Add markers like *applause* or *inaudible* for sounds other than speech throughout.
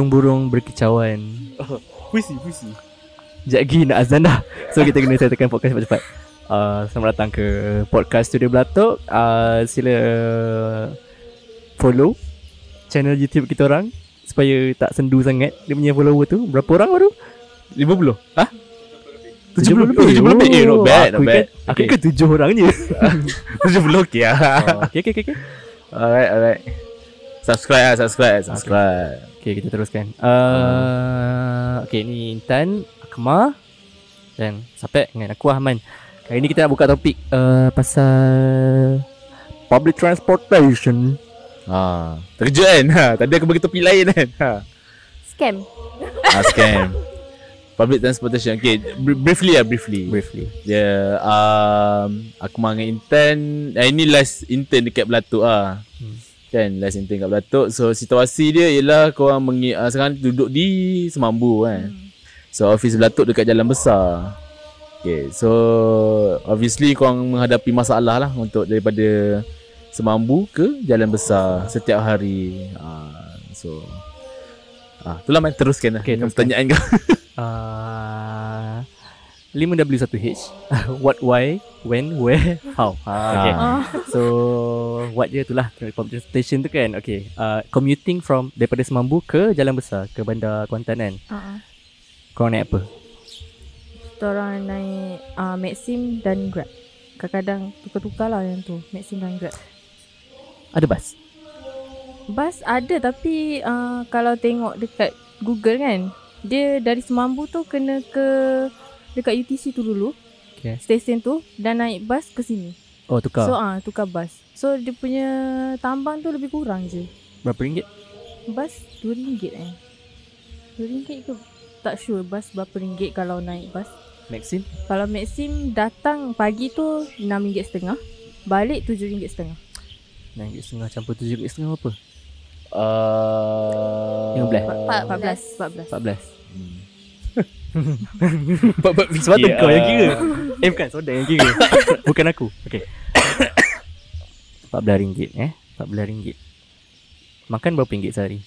burung-burung berkicauan. Puisi, puisi. Sekejap lagi nak azan dah. So kita kena settlekan podcast cepat-cepat. Uh, selamat datang ke podcast Studio Belatok. Uh, sila follow channel YouTube kita orang supaya tak sendu sangat dia punya follower tu. Berapa orang baru? 50. Ha? 70 lebih. 70 lebih. Eh, not bad, Aku not bad. Aku kan tujuh orang je. 70 okey lah. oh, okay, okay, okay, okay. Alright, alright. Subscribe lah, subscribe, subscribe. Okay, kita teruskan. Uh, okay, ni Intan, Akmal dan Sapek dengan aku Ahman. Kali ni kita nak buka topik uh, pasal public transportation. Ha, terkejut kan? Ha, tadi aku bagi topik lain kan? Ha. Scam. Ah, scam. Public transportation. Okay, br- briefly lah, briefly. Briefly. Dia um, aku dengan intern eh, ini last intern dekat Belatuk ah. Hmm. Kan last intern kat Belatuk. So situasi dia ialah kau orang mengi, uh, sekarang duduk di Semambu kan. Hmm. So office Belatuk dekat Jalan Besar. Okay, so obviously kau orang menghadapi masalah lah untuk daripada Semambu ke Jalan Besar setiap hari. Uh, so Ah, itulah main teruskan lah Okay, teruskan. pertanyaan kau. Uh, *laughs* 5W1H *laughs* What, why, when, where, how uh, Okay Ah. So What dia tu lah Public transportation tu kan Okay uh, Commuting from Daripada Semambu ke Jalan Besar Ke Bandar Kuantan kan Uh-uh. Korang naik apa? Kita orang naik uh, Maxim dan Grab. Kadang-kadang tukar-tukar lah yang tu. Maxim dan Grab. Ada bas? Bas ada tapi uh, kalau tengok dekat Google kan. Dia dari Semambu tu kena ke dekat UTC tu dulu. Okay. Stesen tu dan naik bas ke sini. Oh tukar So ah uh, tukar bas. So dia punya tambang tu lebih kurang je. Berapa ringgit? Bas RM2 eh. RM2 ke? Tak sure bas berapa ringgit kalau naik bas. Maxim? Kalau Maxim datang pagi tu RM6.5. Balik RM7.5. RM9.5 campur RM7.5 berapa? Uh, 15. 14. 14 *laughs* Sebab tu kau yang kira. Eh bukan Soda yang kira. *laughs* Bukan aku. Okay RM14 eh? RM14 Makan berapa ringgit sehari?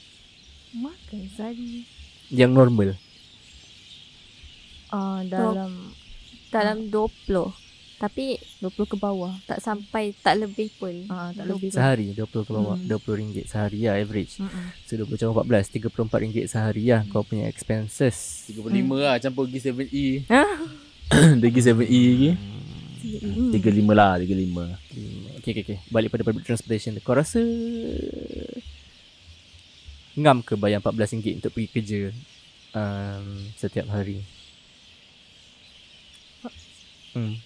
Makan sehari. Yang normal. Ah uh, dalam dalam 20 tapi 20 ke bawah. tak sampai tak lebih pun Ah uh, tak lebih. Sehari 20 ke bawah Hmm. RM20 sehari lah average Mm-mm. So 20 campur 14 RM34 sehari lah Kau punya expenses 35 lah campur pergi 7E. Ah. *laughs* Dia pergi 7E lagi. Hmm. 35 lah, 35. Hmm, Okay okay okay Balik pada public transportation Kau rasa Ngam ke bayar RM14 untuk pergi kerja um, Setiap hari Hmm.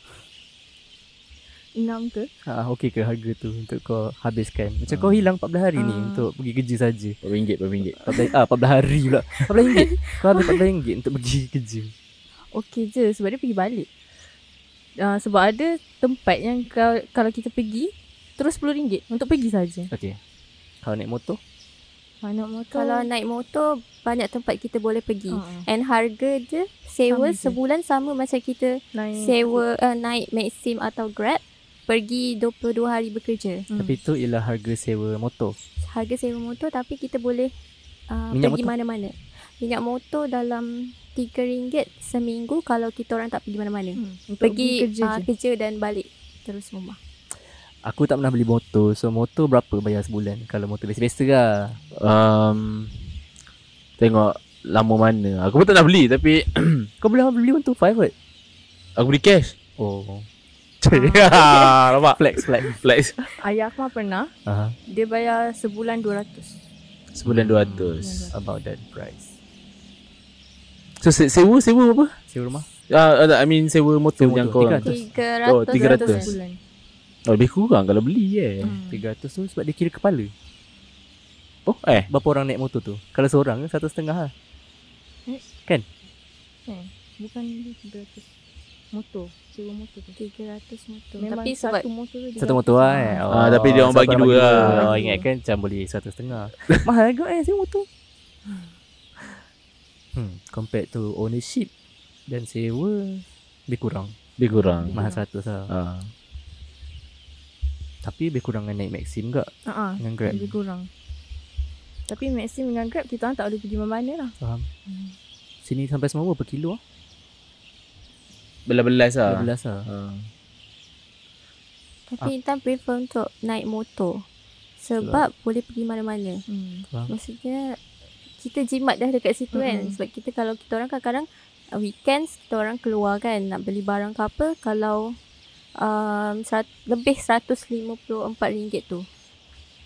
6 ke? Ha, okey ke harga tu untuk kau habiskan? Macam kau hilang 14 hari ni Ah. untuk pergi kerja saja. RM4, RM4. 14 ah 14 hari pula. 14 ringgit. *laughs* kau habis 14 ringgit untuk pergi kerja. Okey je sebab dia pergi balik. Uh, sebab ada tempat yang kalau, kalau kita pergi terus RM10 untuk pergi saja. Okey. Kalau naik motor, Mana motor? kalau naik motor banyak tempat kita boleh pergi uh, and harga je sewa Sama je. sebulan sama macam kita naik sewa uh, naik Maxim atau Grab pergi 22 hari bekerja Hmm. tapi itu ialah harga sewa motor. harga sewa motor tapi kita boleh uh, Minyak pergi motor? mana-mana minyak motor dalam RM3 seminggu kalau kita orang tak pergi mana-mana Hmm, untuk pergi kerja uh, je. kerja dan balik terus rumah Aku tak pernah beli motor. So motor berapa bayar sebulan? Kalau motor biasa-biasa lah. Um, tengok lama mana. Aku pun tak nak beli tapi *clears throat* Kau boleh beli 125 kot. aku beli cash. Oh. Ya, *laughs* nampak? Flex, flex. Flex. Ayah aku pernah Aha. dia bayar sebulan 200. Sebulan 200. About that price. So se- sewa sewa apa? Sewa rumah? Ah, uh, I mean sewa motor Sewa yang motor, kau 300. Oh, 300 300. sebulan. Oh, lebih kurang kalau beli eh. Hmm. 300 tu sebab dia kira kepala. Oh, eh. Berapa orang naik motor tu? Kalau seorang kan satu setengah lah. Eh, bukan 300 motor, sewa motor tu. 300 motor Memang tapi sebab satu motor tu Satu motor lah eh. Ah, tapi dia orang satu bagi dua lah. Oh, ingat kan macam boleh satu setengah. *laughs* Mahal juga eh sewa motor. Hmm, compared to ownership dan sewa lebih kurang. Lebih kurang. Mahal 100 lah. Ah. Tapi lebih kurang dengan naik Maxim ke Ha ah, dengan Grab. lebih kurang. Tapi Maxim dengan Grab kita orang tak boleh pergi mana-mana lah. Faham. Sini sampai semua berapa kilo ah? Belas-belas lah. 12 lah. Ha. Tapi Intan prefer untuk naik motor. Sebab boleh pergi mana-mana. Hmm. Maksudnya kita jimat dah dekat situ kan. Mm-mm. Sebab kita kalau kita orang kadang-kadang uh, weekends kita orang keluar kan nak beli barang ke apa kalau um, serat, lebih RM154 tu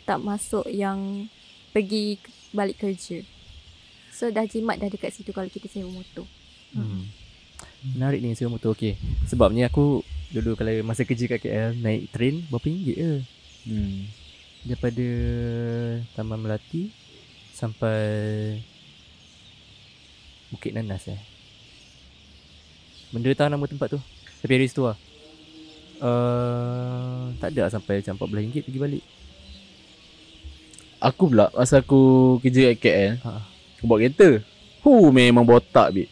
tak masuk yang pergi balik kerja. So dah jimat dah dekat situ kalau kita sewa motor. Hmm. Menarik ni sewa motor okey. Sebabnya aku dulu kalau masa kerja kat KL naik train berapa ringgit je. Hmm. Daripada Taman Melati sampai Bukit Nanas eh. Benda tahu nama tempat tu. Tapi dari situ lah. Uh, tak ada lah sampai macam RM14 pergi balik. Aku pula masa aku kerja kat KL, Ha. aku bawa kereta. Hu memang botak bit.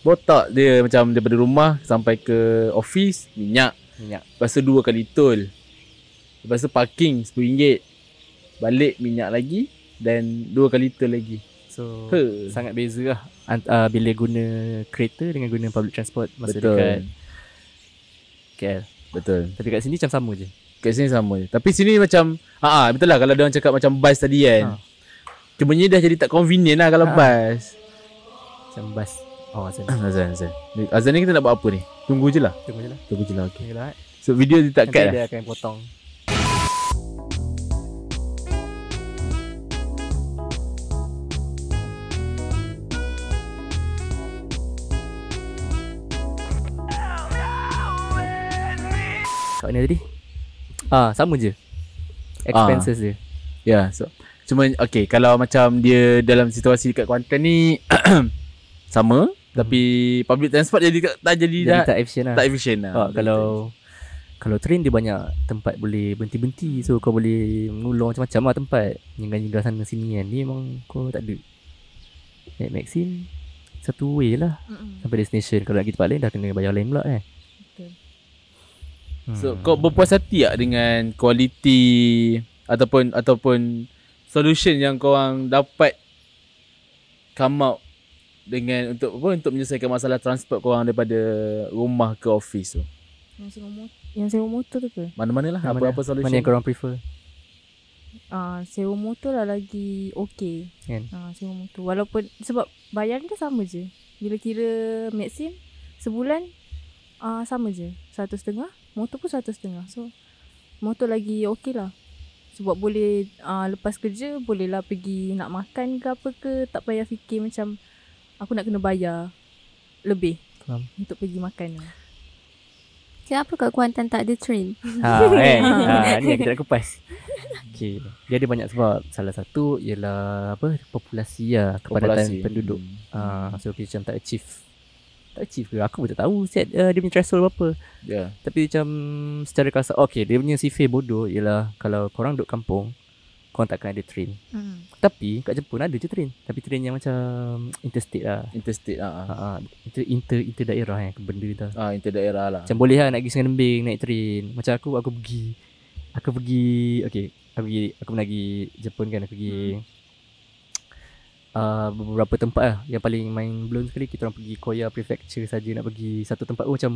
Botak dia macam daripada rumah sampai ke office minyak. Minyak. Lepas tu dua kali tol. Lepas tu parking RM10. Balik minyak lagi dan dua kali tol lagi. So He. sangat beza lah uh, bila guna kereta dengan guna public transport masa Betul. dekat KL. Betul. Tapi kat sini macam sama je. Kat sini sama je. Tapi sini macam ha ah betul lah kalau dia orang cakap macam bus tadi kan. Ha. Cuma ni dah jadi tak convenient lah kalau Ha. bus. Macam bas. Oh Azan. *coughs* Azan Azan. Azan ni kita nak buat apa ni? Tunggu je lah. Tunggu je lah. Tunggu je lah. Okay. Tunggu lah. So video dia tak Nanti cut lah. dia akan potong. Kat mana tadi? Ah, sama je. Expenses dia. Ya, yeah, so cuma okay kalau macam dia dalam situasi dekat Kuantan ni *clears throat* sama tapi public transport jadi tak, tak jadi, Jadi dah tak efisien lah. tak efisien lah. Ah, kalau kalau train dia banyak tempat boleh berhenti-berhenti so kau boleh mengulur macam-macam lah tempat nyingga-nyingga sana sini kan ni memang kau tak ada naik Maxim satu way lah Mm-mm. sampai destination kalau nak pergi tempat lain dah kena bayar lain pula kan Betul. hmm. So kau berpuas hati tak dengan kualiti ataupun ataupun solution yang kau orang dapat come out dengan untuk apa untuk menyelesaikan masalah transport kau orang daripada rumah ke office tu. Yang sewa motor, yang sewa motor tu ke? Mana-mana lah Mana- apa-apa solution. mana yang korang prefer Ah, sewa motor lah lagi okey. Kan? Ah, sewa motor. Walaupun sebab bayar dia sama je. Bila kira Maxim sebulan ah sama je. Satu setengah. Motor pun satu setengah. So motor lagi okey lah. Sebab boleh ah, lepas kerja boleh lah pergi nak makan ke apa ke. Tak payah fikir macam aku nak kena bayar lebih Faham. untuk pergi makan. Kenapa kat Kuantan tak ada train? *laughs* ha, kan? *laughs* ha, ni yang kita nak kupas Okay Dia ada banyak sebab Salah satu Ialah Apa Populasi lah Kepadatan Populasi. penduduk Hmm. Ah, So kita macam tak achieve Tak achieve ke Aku pun tak tahu Set uh, dia punya threshold berapa Ya. Tapi macam Secara kasar Okay dia punya sifir bodoh Ialah Kalau korang duduk kampung Korang takkan ada train Hmm. Tapi kat Jepun ada je train Tapi train yang macam Interstate lah Interstate ah. ha, ha, inter, inter, inter daerah kan Benda dah Ah, inter daerah lah. macam boleh lah nak pergi Sungai Lembing naik train. Macam aku aku pergi aku pergi okay aku pergi aku pernah pergi Jepun kan aku pergi uh, beberapa tempat lah yang paling main blown sekali kita orang pergi Koya Prefecture saja nak pergi satu tempat oh macam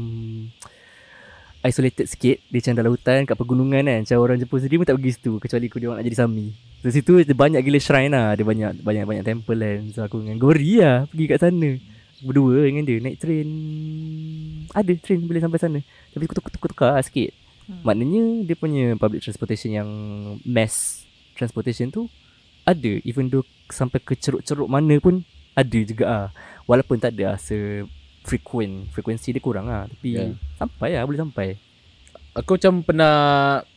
isolated sikit. Dia macam dalam hutan kat pegunungan kan. Macam orang Jepun sendiri pun tak pergi situ kecuali aku dia orang nak jadi sami. Di situ dia banyak gila shrine lah. Dia banyak banyak banyak temple kan. So aku dengan Gori lah pergi kat sana. Berdua dengan dia naik train. Ada train boleh sampai sana. Tapi tukar-tukar lah sikit. Hmm. maknanya dia punya public transportation yang mass transportation tu ada. Even though sampai ke ceruk-ceruk mana pun ada juga ah. Walaupun tak ada lah frequent frekuensi dia kurang lah tapi Ya. sampai lah boleh sampai Aku macam pernah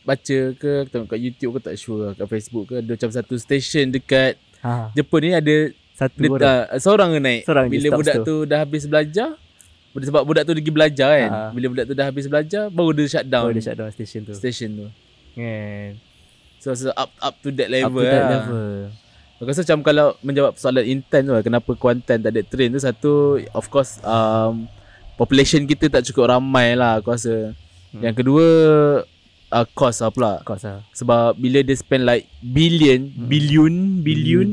baca ke tengok kat YouTube ke tak sure lah, kat Facebook ke ada macam satu station dekat ha Jepun ni ada satu dia, orang uh, seorang ke naik. Seorang Bila budak situ. tu dah habis belajar sebab budak tu pergi belajar kan. Ha. Bila budak tu dah habis belajar baru dia shut down oh, dia shut down station tu station tu. kan So, so up up to that up level to that lah. level Aku rasa macam kalau menjawab soalan intent tu lah kenapa Kuantan tak ada train tu satu of course um, population kita tak cukup ramai lah aku rasa. Hmm. Yang kedua uh, cost lah pula. Cost lah Sebab bila dia spend like billion, Hmm. billion, billion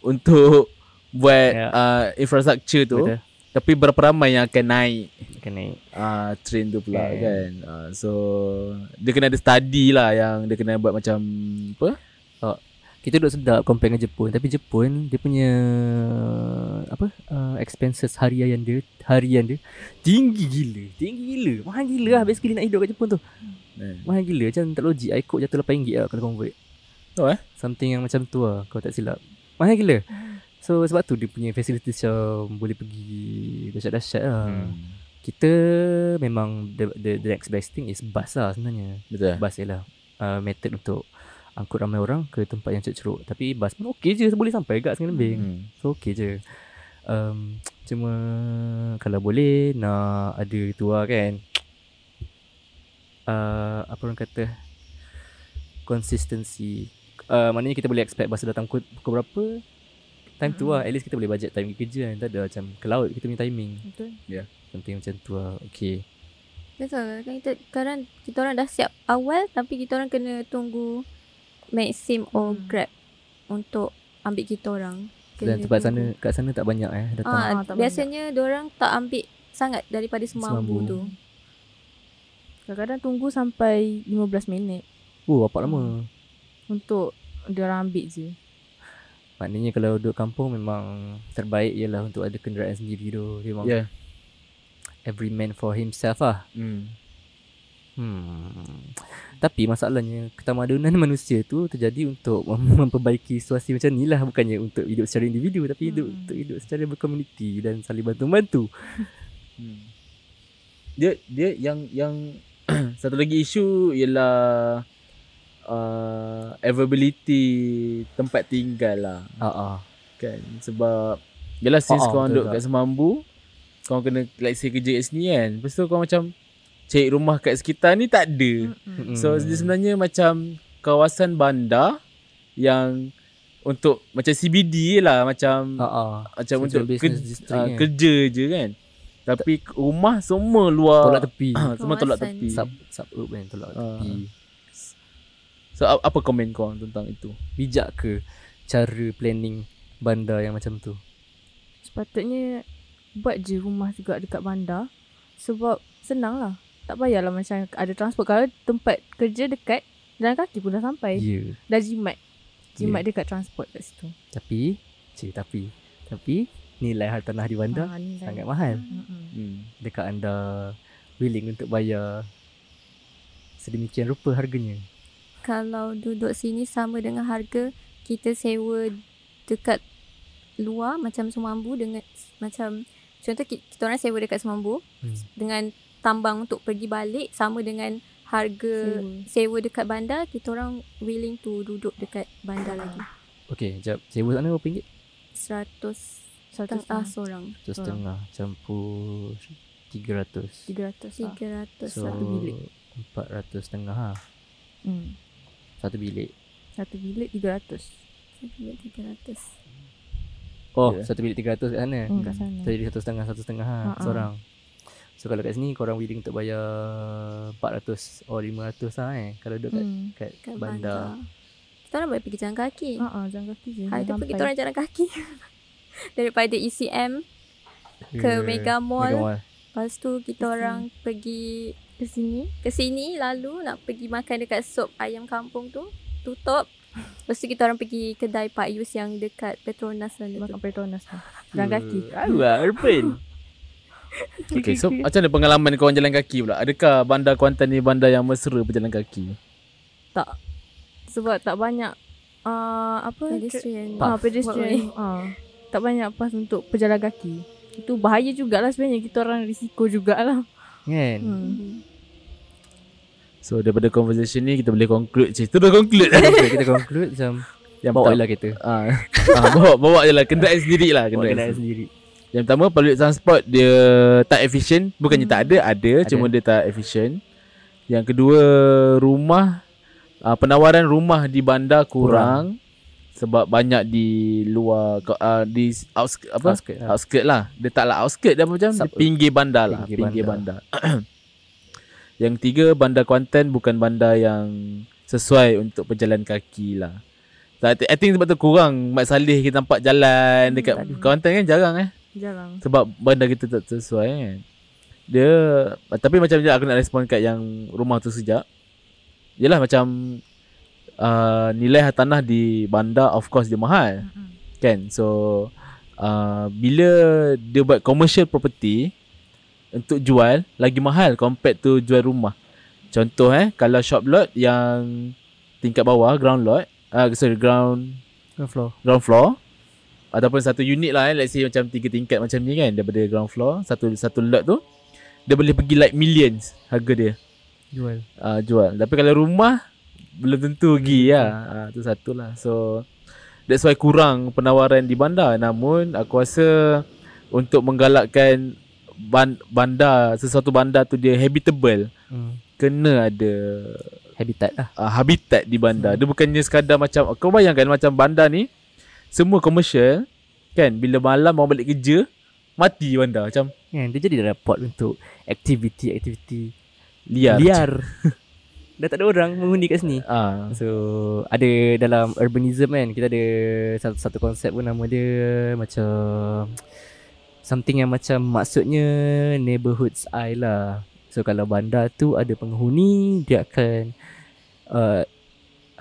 untuk buat Ya. uh, infrastructure tu. Betul Tapi berapa ramai yang akan naik Akan naik uh, train tu pula Kan. kan. Uh, so dia kena ada study lah yang dia kena buat macam apa? Kita duduk sedap compare dengan Jepun. Tapi Jepun Dia punya Apa uh, Expenses harian dia Harian dia Tinggi gila. Tinggi gila. Mahal gila lah Basically nak hidup kat Jepun tu. Eh. Mahal gila. Macam tak logik iQOO jatuh RM8 lah Kalau convert. Oh eh? Something yang macam tu lah. Kalau tak silap. Mahal gila. So sebab tu dia punya facilities macam Boleh pergi Dahsyat-dahsyat lah. Hmm. Kita Memang the, the, the next best thing is bus lah sebenarnya. Betul. Bus ialah uh, Method untuk Angkut ramai orang Ke tempat yang ceruk-ceruk. Tapi bus pun okey je Boleh sampai kat Sungai Lembing. Hmm. So okey je. Um, Cuma Kalau boleh Nak ada tu lah kan. Uh, Apa orang kata? Consistency. Uh, Maknanya kita boleh expect Bus datang pukul, pukul berapa? Time tu lah. At least kita boleh budget time kerja kan. Tak ada macam Ke laut kita punya timing. Betul. Something macam tu lah. Okay Betul. Kan kita sekarang kita orang dah siap awal tapi kita orang kena tunggu Maxim or Hmm. Grab untuk ambil kita orang. Dan tempat sana. Kat sana tak banyak eh Datang Ah, Ah, tak biasanya orang tak ambil sangat daripada semambu Semambu. tu. Kadang-kadang tunggu sampai 15 minit Oh apa lama untuk dia orang ambil je. Maknanya kalau duduk kampung Memang Terbaik ialah Untuk ada kenderaan sendiri tu Dia memang Yeah. Every man for himself lah Hmm. Hmm. Tapi masalahnya ketamadunan *laughs* manusia tu terjadi untuk mem- *laughs* memperbaiki situasi macam ni lah bukannya untuk hidup secara individu tapi hidup Hmm. untuk hidup secara berkomuniti dan saling bantu-bantu. *laughs* Hmm. Dia dia yang yang *clears throat* satu lagi isu ialah uh, availability tempat tinggal lah Ha kan sebab Yalah since Ah, ah, korang duduk kat Semambu Korang kena let's say kerja kat sini kan Lepas tu korang macam Cari rumah kat sekitar ni tak ada Mm-mm. So dia sebenarnya macam Kawasan bandar Yang Untuk Macam CBD lah Macam Ha ah. Macam Central untuk District uh, kan. kerja je kan Tapi rumah semua luar Tolak tepi. *coughs* Semua tolak tepi Sub suburb kan tolak Ah. tepi. So a- apa komen korang tentang itu Bijak ke cara planning bandar yang macam tu? Sepatutnya buat je rumah juga dekat bandar sebab senang lah. Tak payahlah macam ada transport. Kalau tempat kerja dekat, jalan kaki pun dah sampai. Ya. Yeah. Dah jimat. Jimat Ya. dekat transport kat situ. Tapi, cik tapi, tapi nilai hartanah di bandar Ah, ni dah. sangat mahal. Mm-mm. hmm. Dekat anda willing untuk bayar sedemikian rupa harganya. Kalau duduk sini sama dengan harga kita sewa dekat luar macam Semambu dengan macam contoh ki- kita orang sewa dekat Semambu Hmm. dengan tambang untuk pergi balik sama dengan harga Sewa. sewa dekat bandar kita orang willing to duduk dekat bandar lagi Okey, jap. Sewa sana berapa ringgit? 100 Satu setengah setengah. seorang Satu setengah campur 300. 300 lah. 300 So, satu bilik 400 setengah ha. Hmm. Satu bilik. Satu bilik 300. satu bilik 300 Oh, Ya. satu bilik 300 kat sana. Hmm, kat sana. So jadi satu setengah Satu setengah ha, Ha-ha. Seorang So kalau kat sini Korang willing untuk bayar 400 Or 500 lah eh Kalau duduk kat, Hmm. kat, kat bandar, bandar kita orang boleh pergi jalan kaki Ha ah, jalan kaki je. Hari tu Sampai. kita orang jalan kaki *laughs* Daripada ECM ke Mega Mall. Mega Mall Lepas tu kita Ke orang pergi ke sini ke sini Lalu nak pergi makan dekat sop ayam kampung tu Tutup Lepas tu kita orang pergi kedai Pak Yus yang dekat Petronas sana tu makan Petronas tu. Jalan kaki. Tahu lah Urban Okay so macam mana pengalaman korang jalan kaki pula Adakah bandar Kuantan ni bandar yang mesra berjalan kaki Tak. Sebab tak banyak uh, apa Pedestrian Ah, pedestrian. Ah. Tak banyak pas untuk pejalan kaki. Itu bahaya jugalah sebenarnya. Kita orang risiko jugalah. Kan Hmm. So daripada conversation ni kita boleh conclude je Terus conclude okay, Kita conclude macam Yang Bawa lah kereta ah, *laughs* ah, Bawa bawa je lah Kenderaan sendiri lah Bawa kenderaan kenderaan sendiri. Yang pertama public transport dia tak efisien Bukannya Hmm. tak ada Ada, Ada. cuma dia tak efisien Yang kedua rumah uh, Penawaran rumah di bandar kurang, Sebab banyak di luar uh, Di outskirt, apa? Outskirt lah. outskirt lah Dia taklah outskirt dia macam Suburb. pinggir bandar lah Pinggir Pinggir bandar, *clears throat* Yang ketiga bandar Kuantan bukan bandar yang sesuai untuk pejalan kaki lah. So, I thi- I think sebab tu kurang Mat Saleh kita nampak jalan dekat Hmm. Kuantan kan jarang eh. Jarang. Sebab bandar kita tak sesuai kan. Dia tapi macam je aku nak respon kat yang rumah tu sejak. Yalah macam uh, nilai tanah di bandar of course dia mahal Mm-mm. kan. So uh, bila dia buat commercial property untuk jual lagi mahal compared to jual rumah. Contoh eh kalau shop lot yang tingkat bawah ground lot uh, sorry ground Ground floor. ground floor ataupun satu unit lah eh. Let's say macam tiga tingkat macam ni kan daripada ground floor satu satu lot tu dia boleh pergi like millions harga dia. Jual. uh, jual. Tapi kalau rumah belum tentu pergi lah uh, tu satu lah. So that's why kurang penawaran di bandar. Namun aku rasa untuk menggalakkan ban- bandar sesuatu bandar tu dia habitable. Hmm. kena ada Habitat lah. uh, habitat di bandar. Dia bukannya sekadar macam kau bayangkan macam bandar ni semua komersial kan bila malam orang balik kerja mati bandar macam Kan dia jadi pot untuk aktiviti-aktiviti liar. liar. *laughs* Dah tak ada orang menghuni kat sini. Ah, So ada dalam urbanism kan kita ada satu, satu konsep pun nama dia macam something yang macam maksudnya neighborhood's eye lah. So kalau bandar tu ada penghuni dia akan uh,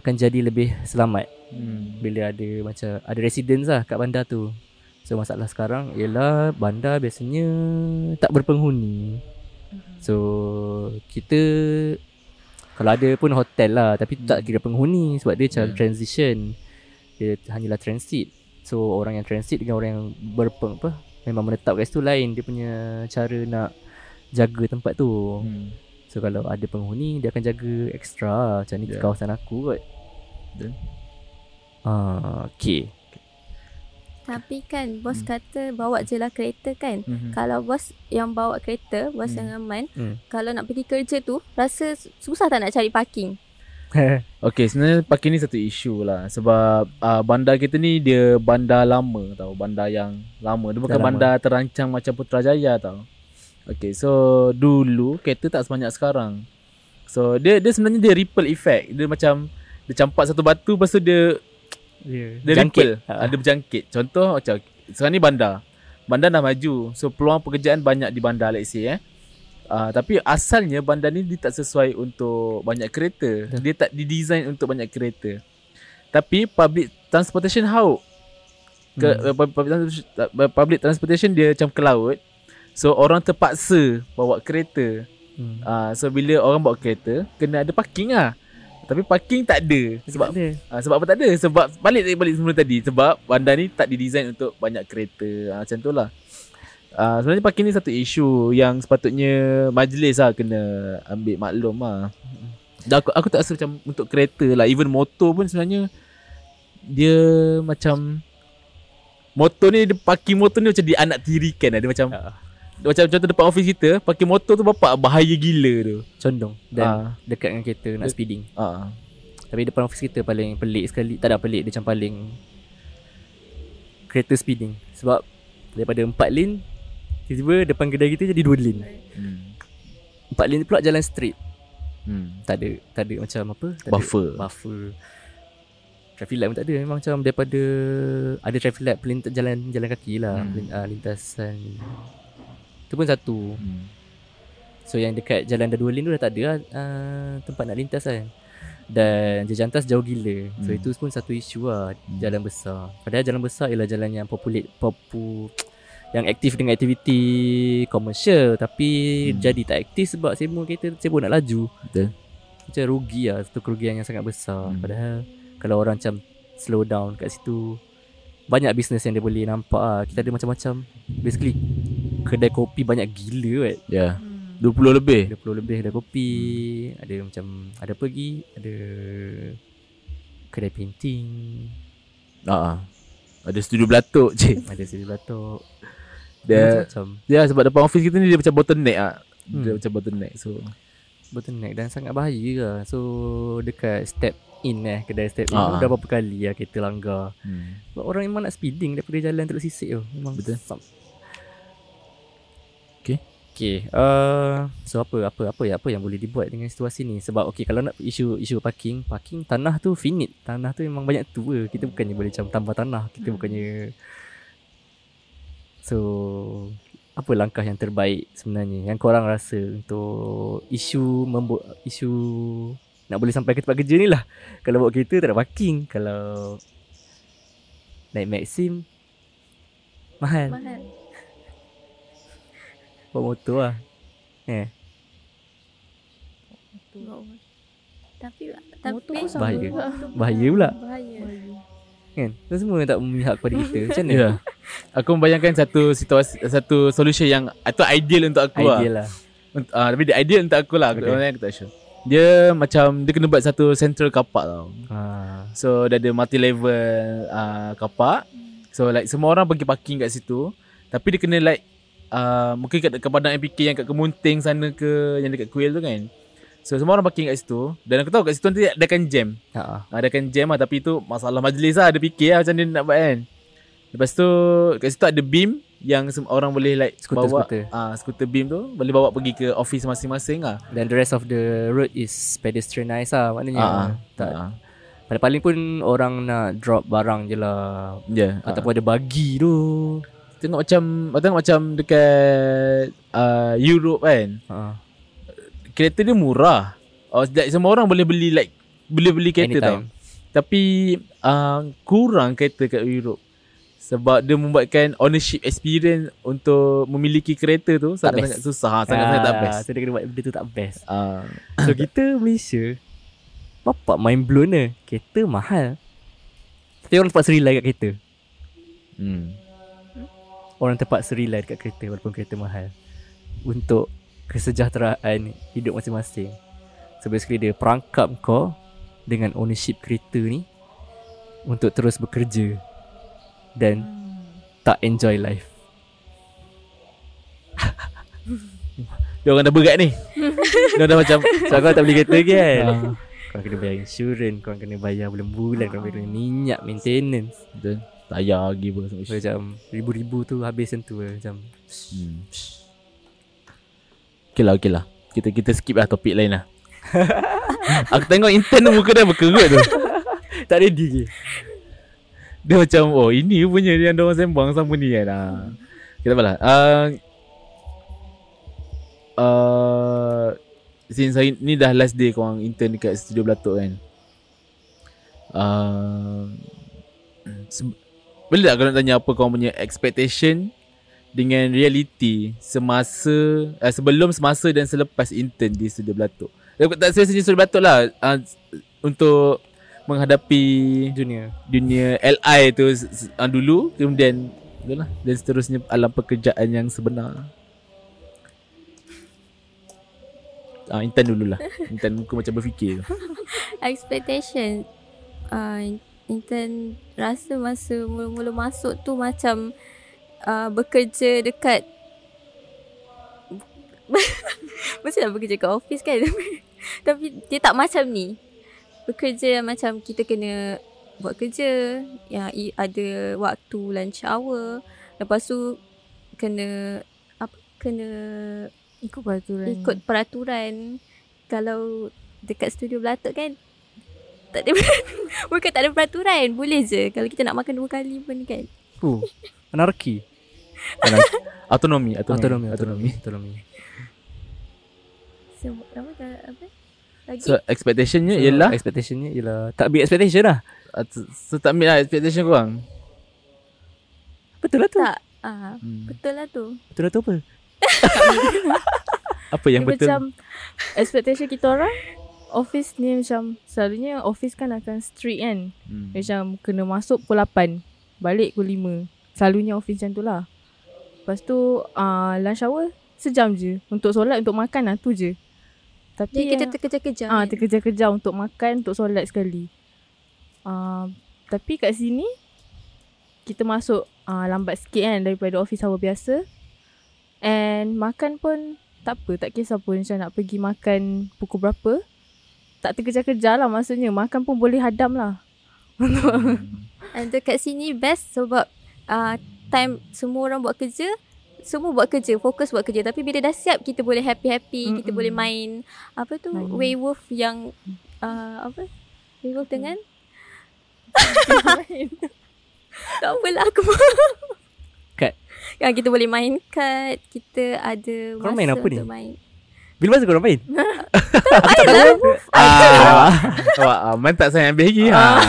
akan jadi lebih selamat hmm. bila ada macam ada residents lah kat bandar tu. So masalah sekarang ialah bandar biasanya tak berpenghuni. So kita kalau ada pun hotel lah tapi tak kira penghuni sebab dia macam Yeah. transition. Dia hanyalah transit. So orang yang transit dengan orang yang berpeng apa memang menetap kat situ lain dia punya cara nak jaga tempat tu. Hmm. So kalau ada penghuni dia akan jaga extra. Macam ni Yeah. kawasan aku kot. Ah, okay. Tapi kan bos Hmm. kata bawa je lah kereta kan. Hmm. Kalau bos yang bawa kereta, bos Hmm. yang aman, Hmm. kalau nak pergi kerja tu, rasa susah tak nak cari parking? *laughs* Okay sebenarnya parking ni satu isu lah Sebab uh, bandar kita ni dia bandar lama tau Bandar yang lama Dia bukan Dah lama. bandar terancang macam Putrajaya tau Okay so dulu kereta tak sebanyak sekarang So dia dia sebenarnya dia ripple effect Dia macam Dia campak satu batu Lepas tu dia Yeah. Dia ripple Ha. Ada berjangkit Contoh macam Sekarang ni bandar Bandar dah maju So peluang pekerjaan banyak di bandar let's say eh Uh, tapi asalnya bandar ni dia tak sesuai untuk banyak kereta. Betul. Dia tak didesign untuk banyak kereta. Tapi public transportation how? Ke, Hmm. hmm. public, transportation, public transportation dia macam ke laut. So orang terpaksa bawa kereta. Hmm. Uh, so bila orang bawa kereta kena ada parking lah. Tapi parking tak ada. Sebab dia. Ah, sebab apa tak ada? Sebab balik balik semula tadi. Sebab bandar ni tak didesain untuk banyak kereta. Ah, macam tu lah. Ah, sebenarnya parking ni satu isu yang sepatutnya majlis lah kena ambil maklum lah. Dan aku, aku tak rasa macam untuk kereta lah. Even motor pun sebenarnya dia macam motor ni dia parking motor ni macam dianak tirikan lah. Dia macam dia macam contoh depan office kita parking motor tu bapak bahaya gila tu. condong dan Ah. dekat dengan kereta nak speeding. Ah. Tapi depan office kita paling pelik sekali. Tak ada pelik, dia macam paling kereta speeding. Sebab daripada 4 lane tiba-tiba depan kedai kita jadi 2 lane. Hmm. 4 lane pula jalan straight. Hmm. Tak ada tak ada macam apa? Tak Buffer. Ada buffer. Traffic light pun tak ada Memang macam daripada Ada traffic light Pelintas jalan Jalan kaki lah Hmm. uh, Lintasan Itu pun satu Hmm. So yang dekat jalan dah dua tu dah tak ada lah uh, Tempat nak lintas kan Dan jejantas jauh gila So Hmm. itu pun satu isu lah Jalan besar Padahal jalan besar ialah jalan yang populate Popu Yang aktif dengan aktiviti Komersial Tapi Hmm. hmm. jadi tak aktif sebab Sibuk kereta Sibuk nak laju Betul. Macam rugi lah Satu kerugian yang sangat besar Hmm. hmm. Padahal Kalau orang macam Slow down kat situ Banyak bisnes yang dia boleh nampak lah Kita ada macam-macam Basically Kedai kopi banyak gila kan Ya. Yeah. Hmm. 20 lebih. 20 lebih kedai kopi Ada macam Ada apa lagi Ada Kedai painting Ah. Ada studio belatuk je. *laughs* Ada sini belatok Dia Macam-macam Ya sebab depan office kita ni dia macam bottleneck ah. Hmm. Dia Hmm. macam bottleneck. So Bottleneck dan sangat bahaya lah So dekat step in eh Kedai step in Ah. tu Dah berapa kali lah kereta langgar hmm. Sebab orang memang nak speeding Daripada jalan terus sisik tu Memang Betul. sam- Okay uh, So apa Apa apa apa yang boleh dibuat Dengan situasi ni? Sebab okay Kalau nak isu Isu parking Parking tanah tu finite. Tanah tu memang banyak tua. Kita bukannya boleh macam Tambah tanah. Kita bukannya So Apa langkah yang terbaik Sebenarnya? Yang korang rasa Untuk Isu membu- Isu Nak boleh sampai ke tempat kerja ni lah. Kalau bawa kereta Tak ada parking. Kalau Naik Maxim Mahal. Mahal. Bawa motor lah Eh Tapi Motor tapi pun sama Bahaya. Bahaya pula bahaya. Kan Dan semua tak memihak kepada kita Macam mana Ya. Yeah. Aku membayangkan satu situasi satu solution yang itu ideal untuk aku lah. Ideal lah Ah, tapi dia ideal untuk aku lah. Okay. Aku tak sure. Dia macam dia kena buat satu central car park tau. ha. So dia ada multi level uh, car park. So like semua orang pergi parking kat situ. Tapi dia kena like uh, mungkin kat, kat padang MPK yang kat Kemunting sana ke yang dekat Kuil tu kan. So semua orang parking kat situ. Dan aku tahu kat situ nanti dia akan jam. Ha. Ah, dia akan jam lah tapi tu masalah majlis lah. Dia fikir lah macam dia nak buat kan. Lepas tu kat situ ada beam Yang sem- orang boleh like Skuter- bawa skuter. ah skuter beam tu. Boleh bawa pergi ke office masing-masing lah. Dan the rest of the road is pedestrianised lah Maknanya. Ah, tak, ah. Paling-paling pun orang nak drop barang je lah. Ya yeah, Ataupun ada bagi tu Tengok macam Tengok macam dekat uh, Europe kan? Ha. Kereta dia murah. Oh, like, Semua orang boleh beli like Boleh beli kereta tau. Anytime. Tapi uh, Kurang kereta kat Europe. Sebab dia membuatkan ownership experience untuk memiliki kereta tu Tak sangat-sangat best. susah, ha, sangat-sangat tak Ah, best. So dia kena buat benda tu tak best. Ah, So kita Malaysia Bapak mind blown lah Kereta mahal. Tapi orang terpaksa rely kat kereta. Hmm. Orang terpaksa rely kat kereta Walaupun kereta mahal Untuk Kesejahteraan Hidup masing-masing. So basically dia perangkap kau Dengan ownership kereta ni Untuk terus bekerja Dan Tak enjoy life. *laughs* Dia orang dah berat ni. dia dah macam So kau tak beli kereta lagi kan? Ah, Kau kena bayar insurans Kau kena bayar bulan-bulan Kau kena minyak Maintenance tayar lagi pun. Macam Ribu-ribu tu habis macam tu lah Macam Hmm. Okay lah, okay lah. Kita kita skip lah topik lain lah. *laughs* Aku tengok intern tu muka dia berkerut tu. *laughs* Tak ready lagi Dia macam oh ini punya yang dia orang sembang sama ni kan. Ah. Kita apa lah. Uh, uh, since hari ni dah last day korang intern dekat studio Belatok kan. *clears throat* Uh, se- boleh tak kalau nak tanya apa korang punya expectation dengan reality semasa uh, sebelum semasa dan selepas intern di studio Belatok. Eh, Tak saya studio Belatok lah uh, untuk menghadapi Junior dunia LI tu uh, dulu kemudian itulah dan seterusnya alam pekerjaan yang sebenar. Ah intern dululah. *laughs* Intern muka macam berfikir tu. Expectation uh, intern rasa masa mula-mula masuk tu macam uh, bekerja dekat *laughs* Mestilah bekerja kat office kan? *laughs* Tapi dia tak macam ni. Bekerja macam kita kena buat kerja Yang ada waktu lunch hour. Lepas tu kena apa kena Ikut peraturan. ikut peraturan. Kalau dekat studio Belatok kan tak ada *laughs* bukan tak ada peraturan. Boleh je. Kalau kita nak makan dua kali pun kan. Oh Anarki. *laughs* Autonomi, autonomi, Autonomi Autonomi. Autonomi. So apa apa? Lagi? So expectationnya So, ialah Expectationnya ialah Tak big expectation lah. Uh, so, tak meet lah expectation korang. Betul lah tu. Tak. Ah Hmm. betul lah tu. Betul lah tu apa? *laughs* Apa yang Dia betul? Macam Expectation kita orang Office ni macam Selalunya office kan akan strict kan Hmm. Macam kena masuk pukul 8 Balik pukul 5 Selalunya office macam tu lah Lepas tu uh, Lunch hour Sejam je Untuk solat Untuk makan lah tu je Tapi jadi kita terkejar-kejar Ah, kan? terkejar-kejar untuk makan, untuk solat sekali. Ah, tapi kat sini kita masuk ah, lambat sikit kan daripada office hour biasa. And makan pun tak apa, tak kisah pun macam nak pergi makan pukul berapa. Tak terkejar-kejar lah maksudnya. Makan pun boleh hadam lah. *laughs* And dekat sini best sebab uh, time semua orang buat kerja semua buat kerja, fokus buat kerja. Tapi bila dah siap, kita boleh happy-happy, Mm-mm. kita boleh main apa tu, Main. werewolf yang uh, apa? Werewolf dengan *laughs* tak apalah aku. Kad. *laughs* Yang kita boleh main kad, kita ada masa main apa ni? untuk main. Bila masa korang *laughs* main? Ah, Wah, Aman tak sayang ambil lagi ha.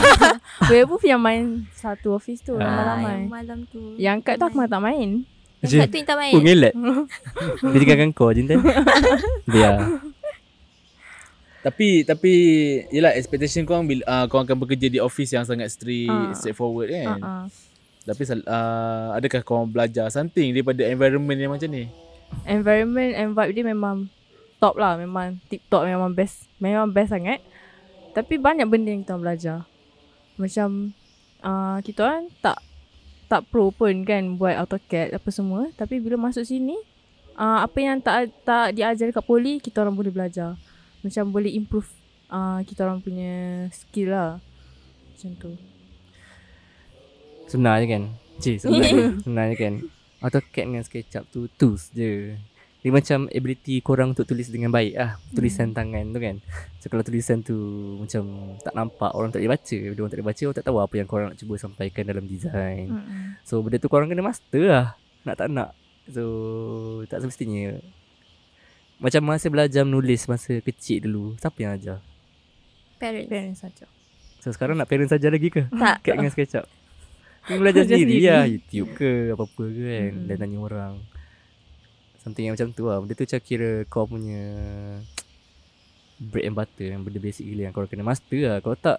Werewolf yang main satu office tu Ah. Ah, yang malam tu. Yang kat tu aku tak main. Yang kat tu yang tak main. Oh ngelat *laughs* Dia tinggalkan kau je Intan Dia *laughs* Tapi tapi Yelah expectation kau bila uh, Kau akan bekerja di office yang sangat strict Ah. Straightforward kan Uh-uh. Tapi sal- uh, Adakah kau belajar something Daripada environment yang macam ni Environment and vibe dia memang top lah. Memang tip top, memang best. Memang best sangat. Tapi banyak benda yang kita orang belajar. Macam uh, kita orang tak tak pro pun kan buat AutoCAD apa semua. Tapi bila masuk sini, uh, apa yang tak tak diajar kat poli, kita orang boleh belajar. Macam boleh improve uh, kita orang punya skill lah. Macam tu. Sebenarnya kan Cik sebenarnya *laughs* Sebenarnya kan AutoCAD dengan SketchUp tu Tools je Dia macam ability korang untuk tulis dengan baik lah Tulisan tangan tu kan So kalau tulisan tu Macam tak nampak Orang tak boleh baca Bila orang tak boleh baca Orang tak tahu apa yang korang nak cuba sampaikan dalam design Mm-mm. So benda tu korang kena master lah Nak tak nak So tak semestinya Macam masa belajar menulis Masa kecil dulu Siapa yang ajar? Parents. Parents saja. So sekarang nak parents ajar lagi ke? Tak. Kat dengan SketchUp Kena belajar sendiri sendiri. lah YouTube ke Apa-apa ke kan Mm-mm. Dan tanya orang Something yang macam tu lah. Benda tu macam kira kau punya Bread and butter Yang benda basic gila Yang kau kena master lah. Kalau tak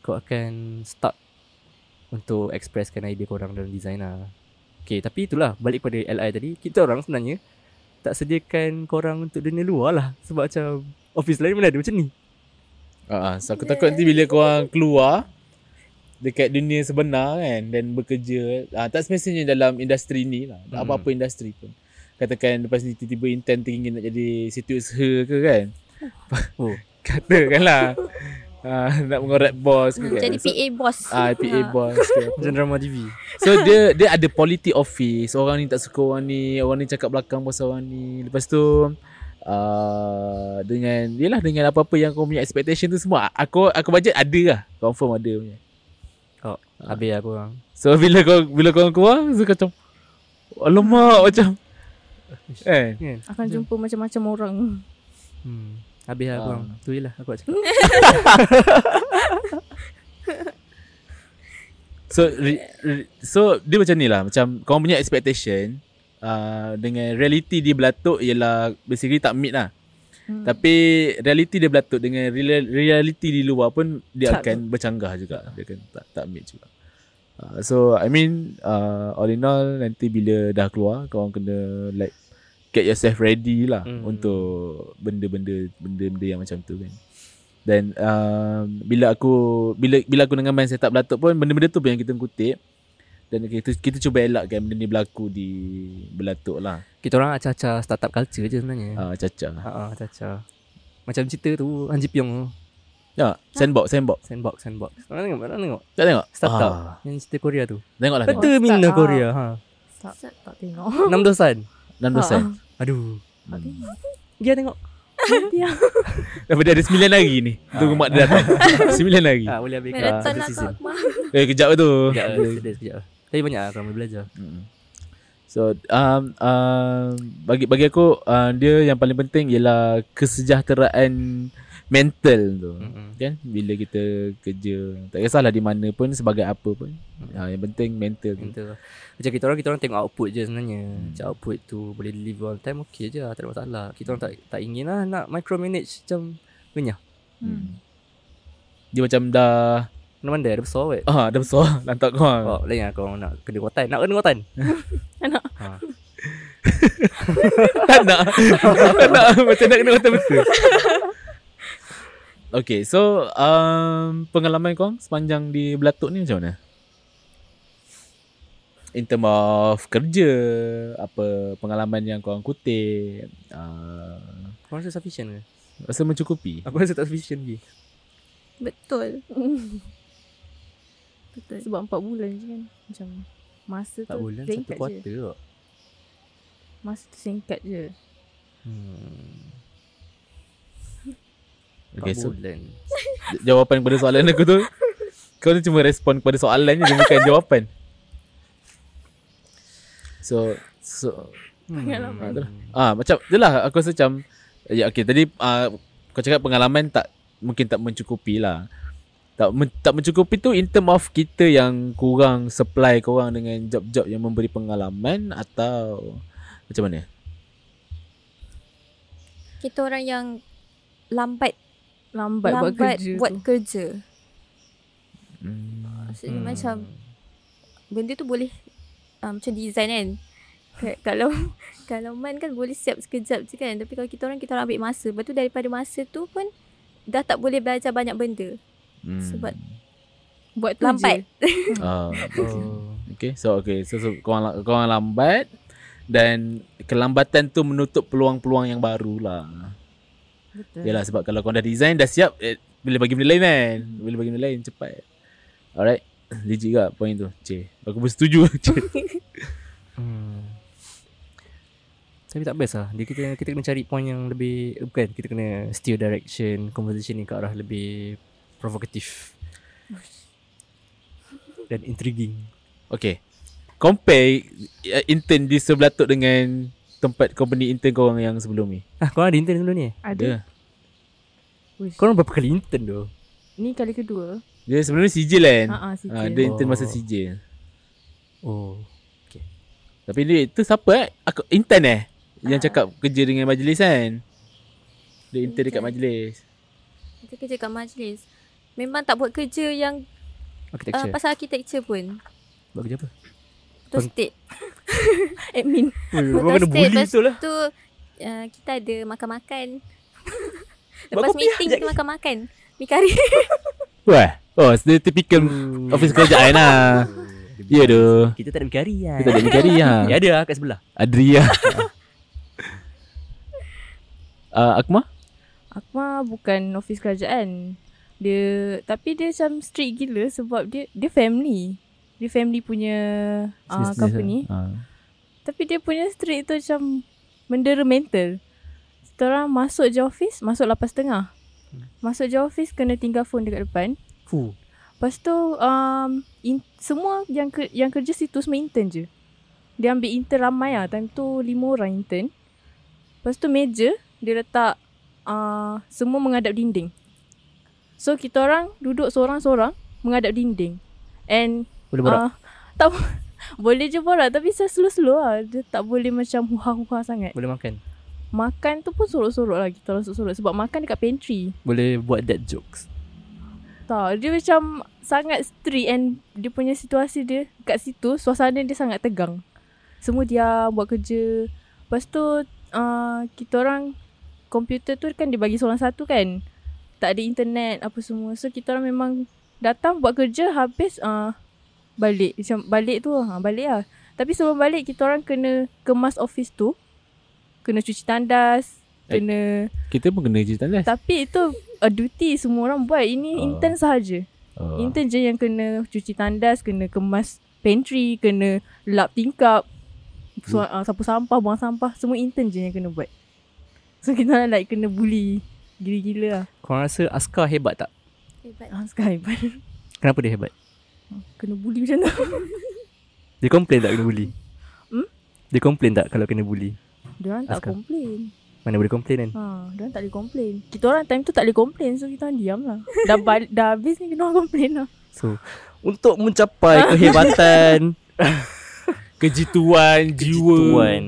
Kau akan stuck Untuk expresskan idea korang dalam design lah. Okay tapi itulah Balik pada LI tadi Kita orang sebenarnya Tak sediakan korang untuk dunia luar lah. Sebab macam Office lain mana ada macam ni. Uh, So aku takut nanti bila korang keluar Dekat dunia sebenar kan Dan bekerja uh, Tak semestinya dalam industri ni lah. Hmm. Apa-apa industri pun Katakan lepas ni tiba-tiba intent teringin nak jadi setiausaha ke kan *laughs* Oh Katakanlah uh, *laughs* Nak mengorat bos ke kan Jadi PA boss. Ah, PA boss ke apa. Macam drama TV So dia dia ada politik office. Orang ni tak suka orang ni, orang ni cakap belakang pasal orang ni. Lepas tu uh, dengan yalah dengan apa-apa yang kau punya expectation tu semua aku aku bajet ada lah. Confirm ada punya. Oh Habis aku orang So bila kau bila kau keluar so kau macam alamak macam eh Kan Akan jumpa macam-macam orang. Hmm. Habis lah Ah. korang Tu je lah aku nak cakap *laughs* So re, re, so dia macam ni lah macam kau punya expectation uh, dengan reality dia berlatuk ialah basically tak meet lah. Hmm. Tapi reality dia berlatuk dengan real, reality di luar pun dia Tak akan bercanggah juga. Dia akan tak tak meet juga. Uh, so I mean uh, all in all nanti bila dah keluar kau orang kena like get yourself ready lah Hmm. untuk benda-benda benda-benda yang macam tu kan. Dan um, bila aku bila bila aku dengan main setup belatuk pun benda-benda tu pun yang kita kutip dan kita kita cuba elakkan benda ni berlaku di belatuk lah. Kita orang acah-acah startup culture je sebenarnya Ah uh, caca. Ha ah, acah-acah Macam cerita tu Hanji Pyong tu Ya, sandbox sandbox. Sandbox Sandbox Mana tengok Mana tengok Tak tengok? Startup Ah, Yang cerita Korea tu tengoklah tengok. Betul Mina Startup. Korea ha. Tak, tak tengok. Enam dosan Dan dosen. Aduh tengok. Dia tengok Dia. Dah dia ada 9 hari ni. Tunggu mak dia datang. *laughs* 9 hari. ah, Boleh habis Marathon satu season kau. Eh kejap tu. Lah Sekejap sekejap lah Tapi banyak lah boleh belajar Mm. So um, um, bagi bagi aku uh, dia yang paling penting ialah kesejahteraan mental tu. Mm-mm. Kan bila kita kerja tak kisahlah di mana pun sebagai apa pun. Uh, yang penting mental tu. Betul lah Macam kita orang Kita orang tengok output je sebenarnya Hmm. Macam output tu Boleh deliver on time Okay je lah Tak ada masalah Kita orang tak tak ingin lah Nak micromanage Macam Renyah Hmm. Dia macam dah Mana-mana ada besar kot ah dah besar *laughs* lantak kau. Oh, lain lah korang nak kena kotan. Nak kena kotan? *laughs* Nak. Ha. *laughs* tak nak. tak nak macam nak kena kata betul. Okay, so um, pengalaman kau sepanjang di Belatuk ni macam mana? In term of kerja, apa pengalaman yang kau kutip, uh, Kau rasa sufficient ke? rasa mencukupi? Aku rasa tak sufficient lagi. Betul. *laughs* Betul. Sebab 4 bulan je kan. Macam masa Tak tu bulan, ringkat satu quarter kok. Masa tu singkat je. Hmm. Okay, Okay, so jawapan kepada soalan aku tu kau tu cuma respon kepada soalan je dia bukan *laughs* jawapan. So so Pengalaman. ah, ah macam itulah aku rasa macam ya okey tadi ah, kau cakap pengalaman tak mungkin tak mencukupi lah. Tak men, tak mencukupi tu in term of kita yang kurang supply korang dengan job-job yang memberi pengalaman atau macam mana? Kita orang yang lambat Lambat, buat lambat kerja buat tu. kerja. Hmm. Maksudnya Hmm. macam benda tu boleh uh, macam design kan. Ka- kalau kalau man kan boleh siap sekejap je kan. Tapi kalau kita orang kita orang ambil masa. Lepas tu daripada masa tu pun dah tak boleh belajar banyak benda. Hmm. Sebab Buat tu lambat. je. Ah, Oh. Okay so okay so, so korang, la- korang lambat dan kelambatan tu menutup peluang-peluang yang baru lah. Betul. Yalah sebab kalau korang dah design dah siap eh, boleh bagi benda lain kan. Boleh bagi benda lain cepat. Alright. *clears throat* Legit ke point tu? Cik. Aku bersetuju. *laughs* Cik. *laughs* Hmm. Tapi tak best lah Dia kita, kita kena cari point yang lebih Bukan Kita kena steer direction Conversation ni ke arah lebih Provokatif Dan intriguing okay. Compare uh, intern di sebelah tu dengan tempat company intern korang yang sebelum ni. Ah, korang ada intern sebelum ni? Ada. Wish. Korang berapa kali intern tu? Ni kali kedua. Dia sebelum ni sijil kan? Ha ah, Ah, dia intern masa Oh. sijil. Oh Tapi dia tu siapa eh? Aku intern eh? Yang cakap kerja dengan majlis kan? Dia intern dekat Intern. majlis. Kita kerja kat majlis. Memang tak buat kerja yang uh, pasal architecture pun. Buat kerja apa? Tu state. *laughs* Admin. Betul kena state. bully Lepas tu lah tu uh, kita ada makan-makan. *laughs* Lepas kopi meeting lah, kita makan-makan. Mi kari. Wah. Oh, dia typical office kerajaan lah. *laughs* Ya doh. Kita tak ada berkari lah Kita ada mikari ha. Ya ada lah kat sebelah Adria. uh, Akma? Akma bukan office kerajaan. Dia tapi dia macam strict gila sebab dia dia family. Dia family punya uh, company. Uh. Tapi dia punya strict tu macam mendera mental. Kita orang masuk je office, masuk 8.30. Masuk je office kena tinggal phone dekat depan. Fuh Lepas tu um, in, semua yang ke, yang kerja situ semua intern je. Dia ambil intern ramai lah. Time tu lima orang intern. Lepas tu meja dia letak uh, semua menghadap dinding. So kita orang duduk seorang-seorang menghadap dinding. And Boleh borak uh, tak *laughs* boleh je borak tapi saya slow-slow lah. Dia tak boleh macam huha-huha sangat. Boleh makan Makan tu pun sorok-sorok lah kita orang sorok-sorok sebab makan dekat pantry. Boleh buat dead jokes Tak, dia macam sangat strict and dia punya situasi dia kat situ, suasana dia sangat tegang. Semua dia buat kerja. Lepas tu uh, kita orang komputer tu kan dia bagi seorang satu kan. Tak ada internet apa semua. So kita orang memang datang buat kerja habis uh, balik. Macam balik tu ha, balik lah. Tapi sebelum balik kita orang kena kemas office tu. Kena cuci tandas. Eh. Kena Kita pun kena cerita lah. Tapi itu a duty semua orang buat. Ini Oh. intern sahaja. Oh. Intern je yang kena cuci tandas, kena kemas pantry, kena lap tingkap, so, Hmm. uh, sapu sampah, buang sampah. Semua intern je yang kena buat. So kita like kena bully. Gila-gila lah. Korang rasa Askar hebat tak? Hebat. Sekarang hebat. Kenapa dia hebat? Kena bully macam tu. *laughs* Dia komplain tak kena bully? Hmm? Dia komplain tak kalau kena bully? Diorang tak Askar. komplain. Mana boleh komplain kan? Ha, diorang tak boleh komplain. Kita orang time tu tak boleh komplain. So kita orang diam lah. Dah, bal- *laughs* dah habis ni kita orang komplain lah. So Untuk mencapai *laughs* kehebatan Kejituan, jiwa. Kejituan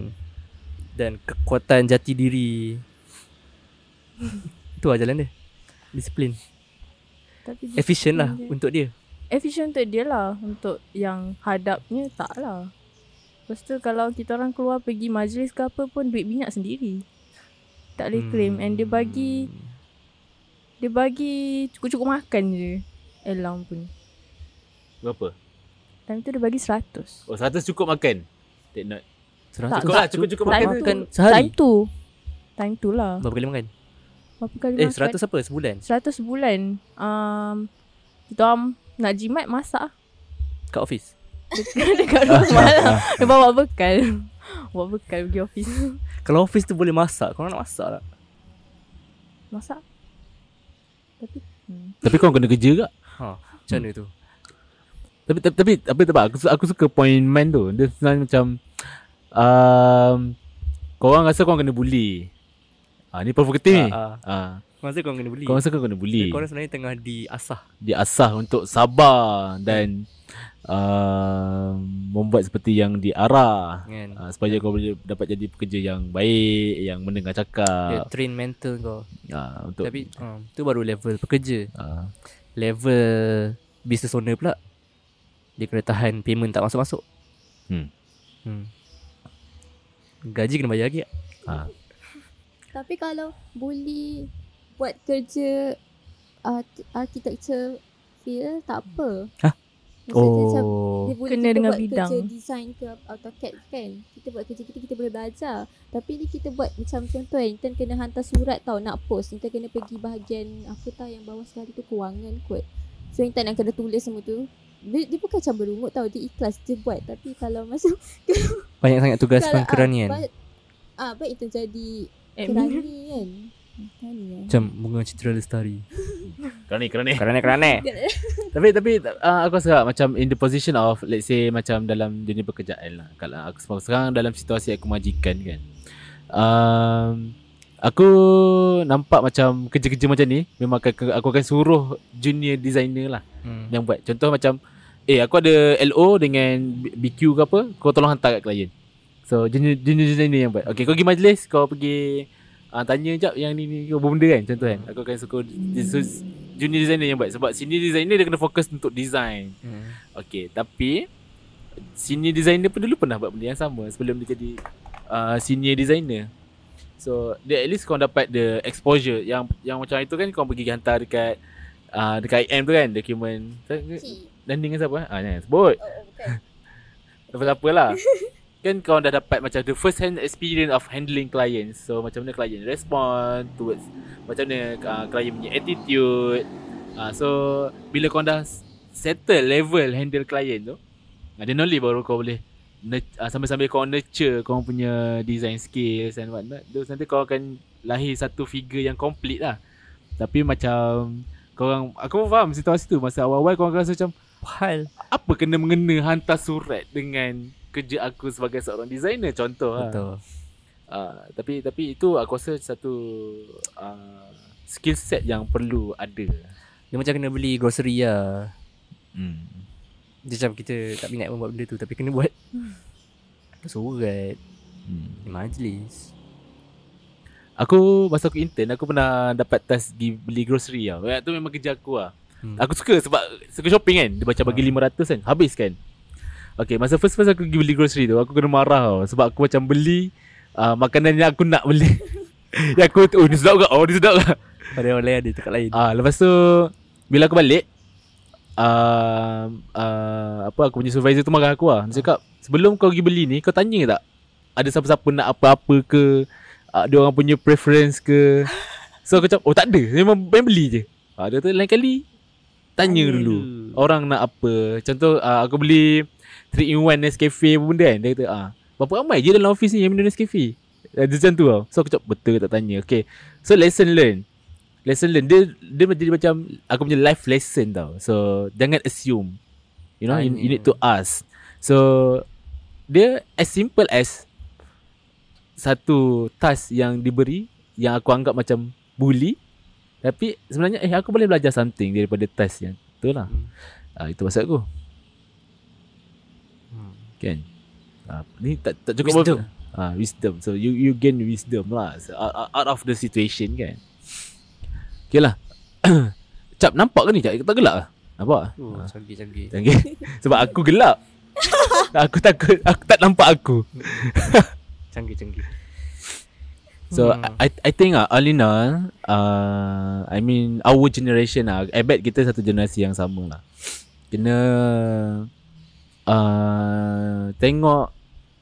Dan kekuatan jati diri Itu lah jalan dia Disiplin Tapi Efficient lah dia- Untuk dia efficient untuk dia lah Untuk yang hadapnya tak lah Lepas tu kalau kita orang keluar pergi majlis ke apa pun Duit minyak sendiri Tak boleh claim And dia bagi Dia bagi cukup-cukup makan je Alarm pun Berapa? Time tu dia bagi 100 Oh, 100 cukup makan. Take note. Tak, Cukup lah, cukup-cukup Time makan. tu makan sehari? Time tu Time tu lah Berapa kali makan? Berapa kali Eh makan 100 apa sebulan? 100 sebulan um, Kita orang nak jimat masak Kat office *laughs* Dekat rumah lah Dia bawa bekal *laughs* Buat bekal pergi office. Kalau office tu boleh masak, kau nak masak tak? Masak. Tapi hmm. Tapi kau kena kerja ke? Ha, macam mana tu? Tapi tapi, tapi apa tak aku aku suka point man tu. Dia sebenarnya macam um, korang rasa korang kena bully. Ah ni provokatif ni. Ah, Ah, Kau rasa kau kena beli? kau rasa kau kena bully. Kau sebenarnya tengah diasah. Diasah untuk sabar dan uh, membuat seperti yang diarah. Kan? Uh, supaya kau boleh dapat jadi pekerja yang baik, yang mendengar Dia cakap. train mental kau. Uh, untuk Tapi uh, tu baru level pekerja. uh, Level business owner pula. Dia kena tahan payment tak masuk-masuk. Hmm. Hmm. Gaji kena bayar lagi tak? uh, Tapi kalau bully buat kerja uh, architecture field tak apa. Hah? Maksudnya macam Oh. dia boleh Kena kita dengan buat bidang. kerja design ke AutoCAD kan. Kita buat kerja kita kita boleh belajar. Tapi ni kita buat macam contoh kan intern kena hantar surat tau nak post. Intern kena pergi bahagian apa tau yang bawah sekali tu kewangan kot. So intern yang kena tulis semua tu. Dia, dia bukan macam berungut tau. Dia ikhlas dia buat. Tapi kalau masuk *laughs* Banyak sangat tugas kalau, pengkeranian. Ah, ba- ah, baik intern jadi Admin. kerani kan. Kan. Macam bunga citra lestari. *laughs* kerana kerana Kerana-kerana. *laughs* tapi tapi uh, aku rasa macam in the position of let's say macam dalam dunia pekerjaan lah. Kalau aku sekarang dalam situasi aku majikan kan. Um, aku nampak macam kerja-kerja macam ni memang akan, aku akan suruh junior designer lah Hmm. yang buat. Contoh macam eh aku ada LO dengan BQ ke apa, kau tolong hantar kat klien. So junior, junior designer yang buat. Okay kau pergi majlis, kau pergi uh, tanya jap yang ni ni kau benda kan contoh kan. Aku akan suka so, junior designer yang buat sebab senior designer dia kena fokus untuk design. Hmm. Okay tapi senior designer pun dulu pernah buat benda yang sama sebelum dia jadi uh, senior designer. So dia at least kau dapat the exposure yang yang macam itu kan kau pergi hantar dekat uh, dekat IM tu kan dokumen landing dengan siapa? Ah jangan sebut. Oh, oh, bukan. *laughs* Lepas apa lah *laughs* Kan kau dah dapat macam The first hand experience of handling clients. So macam mana client respond Towards Macam mana uh, client punya attitude. Uh, So Bila kau dah Settle level handle client tu uh, Then only baru kau boleh uh, Sambil-sambil kau nurture Kau punya design skills And what not Terus nanti kau akan Lahir satu figure yang complete lah. Tapi macam Korang Aku pun faham situasi tu. Masa awal-awal kau rasa macam Hal. apa kena mengena hantar surat dengan kerja aku sebagai seorang designer contoh lah. Betul. Uh, tapi tapi itu aku rasa satu uh, skill set yang perlu ada. Dia macam kena beli grocery lah. Hmm. Dia macam kita tak minat pun buat benda tu tapi kena buat. Surat. hmm. Di majlis. Aku masa aku intern aku pernah dapat task pergi beli grocery tau. Yang tu memang kerja aku lah. Hmm. Aku suka sebab suka shopping kan. Dia macam bagi 500 kan. Habis kan. Okay masa first first aku pergi beli grocery tu aku kena marah tau. Sebab aku macam beli uh, makanan yang aku nak beli. *laughs* yang aku oh ni sedap ke? Oh ni sedap ke? Pada orang lain ada tempat lain. Ah lepas tu bila aku balik uh, uh, apa aku punya supervisor tu marah aku lah. Dia cakap sebelum kau pergi beli ni kau tanya tak ada siapa-siapa nak apa-apa ke uh, dia orang punya preference ke. So aku cakap oh tak ada memang main beli je. Ah dia tu lain kali tanya, dulu. Orang nak apa. Contoh uh, aku beli 3 in 1 Nescafe benda kan. Dia kata ah berapa ramai je dalam office ni yang minum Nescafe. Uh, dia macam tu tau. So aku cakap betul tak tanya. Okay. So lesson learn lesson learn dia dia menjadi macam aku punya life lesson tau. So jangan assume. You know, you, you need to ask. So dia as simple as satu task yang diberi yang aku anggap macam bully tapi sebenarnya eh aku boleh belajar something daripada task yang tu lah. Hmm. Ah, itu maksud aku. Kan? Ah, ni tak tak cukup Wisdom. Ah, wisdom. So you you gain wisdom lah so, out, out- of the situation kan. Okay lah. *coughs* Cap nampak ke ni Cap? Tak gelap lah. Nampak? Oh, Ah, canggih-canggih. canggih. *laughs* Sebab aku gelap. *laughs* aku takut aku tak nampak aku. *laughs* Canggih-canggih. So Hmm. I I think ah in all, uh, I mean our generation lah. I bet kita satu generasi yang sama lah. Kena uh, tengok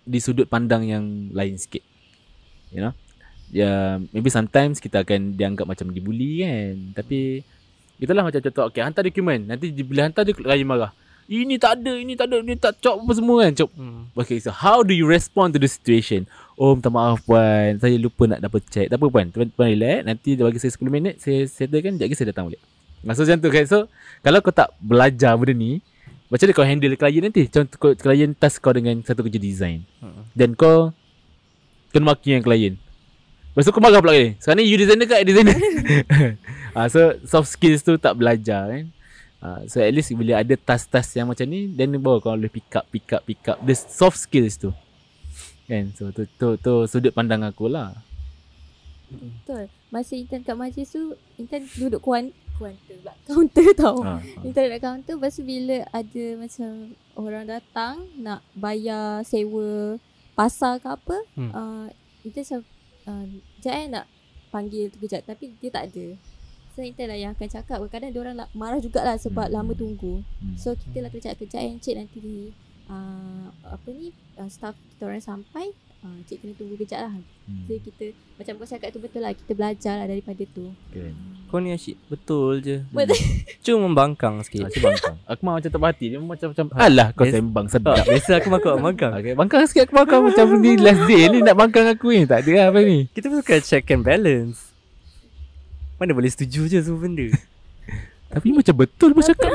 di sudut pandang yang lain sikit. You know? Ya, yeah, maybe sometimes kita akan dianggap macam dibuli kan. Tapi itulah macam contoh okay, hantar dokumen. Nanti bila hantar dia klien marah. Ini tak ada Ini tak ada Ini tak cop apa semua kan Cop Hmm. Okay so how do you respond to the situation Oh minta maaf puan Saya lupa nak double check Tak apa puan Puan, puan relax Nanti dia bagi saya 10 minit Saya settlekan Sekejap lagi saya datang balik Maksud macam tu kan So Kalau kau tak belajar benda ni Macam mana kau handle klien nanti? Contoh klien task kau dengan Satu kerja design. Dan kau Kena maki yang klien. Lepas tu kau marah pula ni Sekarang ni you designer ke designer *laughs* ah, So soft skills tu tak belajar kan? Ah, So at least bila ada task-task yang macam ni Then baru kau boleh pick up, pick up, pick up The soft skills tu. Kan? So tu, tu, tu sudut pandang aku lah. Betul. Masa intern kat majlis tu, intern duduk kuan counter pula. *laughs* Counter tau. ah, ah. Intern dekat counter Lepas tu bila ada macam Orang datang Nak bayar sewa Pasar ke apa Hmm. uh, Intern macam uh, Sekejap eh nak Panggil tu kejap Tapi dia tak ada So intern lah yang akan cakap Kadang-kadang dia orang lah, marah jugalah Sebab Hmm. lama tunggu Hmm. So kita lah kena cakap Kejap eh cik nanti uh, Apa ni uh, Staff kita orang sampai uh, Cik kena tunggu kejap lah Hmm. So kita Macam kau cakap tu betul lah Kita belajar lah daripada tu Kan. Kau ni asyik Betul je Betul. Cuma membangkang sikit Ah, Cik bangkang *laughs* Aku mah macam tak berhati Dia macam macam Alah kau Yes. sembang Ah, sedap Biasa aku makan membangkang Okay, bangkang sikit aku bangkang macam ni last day ni nak bangkang aku ni. Tak ada lah apa ni. Kita bukan check and balance Mana boleh setuju je semua benda *laughs* Tapi macam betul pun cakap. *laughs*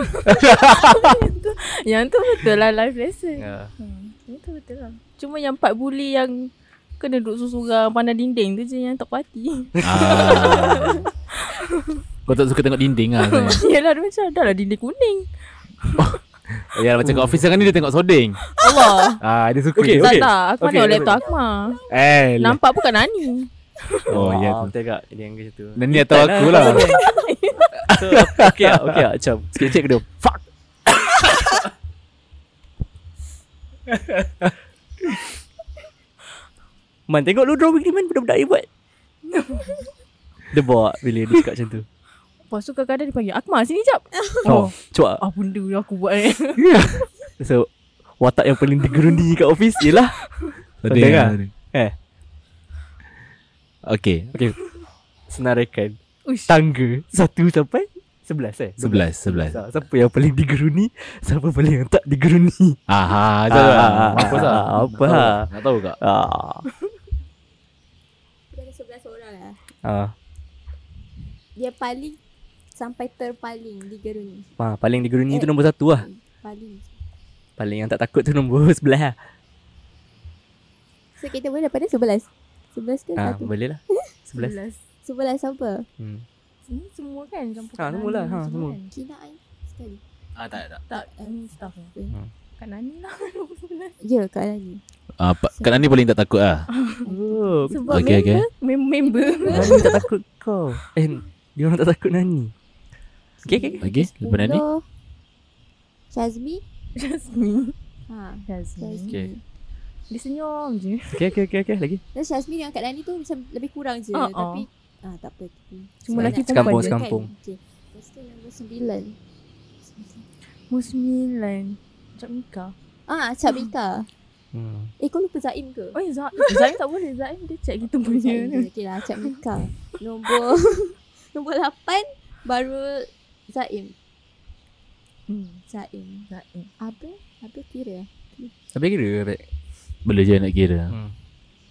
Yang tu betul lah life lesson. ya. Hmm, itu betul lah. Cuma yang part bully yang kena duduk susurang pandang dinding tu je yang tak parti. ah. *laughs* Kau tak suka tengok dinding lah kan? *laughs* Yelah dia macam dah lah dinding kuning. Ya macam kat office sekarang ni dia tengok soding. Allah. Ah dia suka. Okay, tak okay. tak. Aku *laughs* Okay, okay, okay. laptop Akmal. Eh. lah. Nampak bukan Nani. Oh ya. Ah, tu. Betul kak Dia yang macam tu Dan ni atau aku lah. So okay lah Okay lah Macam Sikit cek dia Fuck *laughs* Man tengok lu drawing ni man Budak-budak dia buat *laughs* Dia bawa Bila dia cakap macam tu Lepas tu kadang-kadang dia panggil Akmal sini jap. Oh Cuak Apa benda yang aku buat ni? *laughs* So Watak yang paling digeruni kat office Ialah lah. lah. soding. Eh Okay. Okay Senaraikan Uish. Tangga Satu sampai Sebelas eh? Sebelas, sebelas. Siapa yang paling digeruni Siapa paling yang tak digeruni? Aha, Ah, macam tu lah. ah, Mampus lah. ah, apa Nak tahu- lah. Nak tahu tak? Ah, 11 orang lah. Ah, Dia paling Sampai terpaling di Geruni ah, Paling digeruni tu Eh. nombor satu lah. Paling. Paling yang tak takut tu nombor *laughs* sebelah lah. So kita boleh daripada 11 11 ke ah, satu? Boleh lah. *laughs* Sebelas. 11 siapa hmm. Sini semua kan campur Ah, kat semua lah, ha, semua. kan. Kina Ain sekali Ah, tak tak. Tak, ni staff lah. Hmm. Kat Nani lah. *laughs* Ya Kak Nani Ah, Pak- Kak Nani paling tak takut lah. Oh Sebab Okay, member, okay. mem- member. Nani tak takut kau Eh Dia orang tak takut Nani Okay okay Okay, lepas Nani. Shazmi Jasmine. Ha Jasmine. Shazmi Okay. Dia senyum je. Okay okay okay, okay. Lagi Dan Shazmi dengan Kak Nani tu macam lebih kurang je ah. Tapi ah, tak apa Cuma Sebab lelaki Sekampung, perempuan je. sekampung. Okay. Lepas tu nombor sembilan Nombor sembilan. Macam Mika. Ah, Cak Mika hmm. Eh kau lupa Zaim ke? Oh, Zaim. Zaim tak boleh. Zaim dia check kita punya. Zaim. Okay lah Cak Mika Nombor *laughs* Nombor lapan Baru Zaim Hmm. Zaim Zaim. Apa? Apa kira? Habis kira Abek Boleh je nak kira. hmm.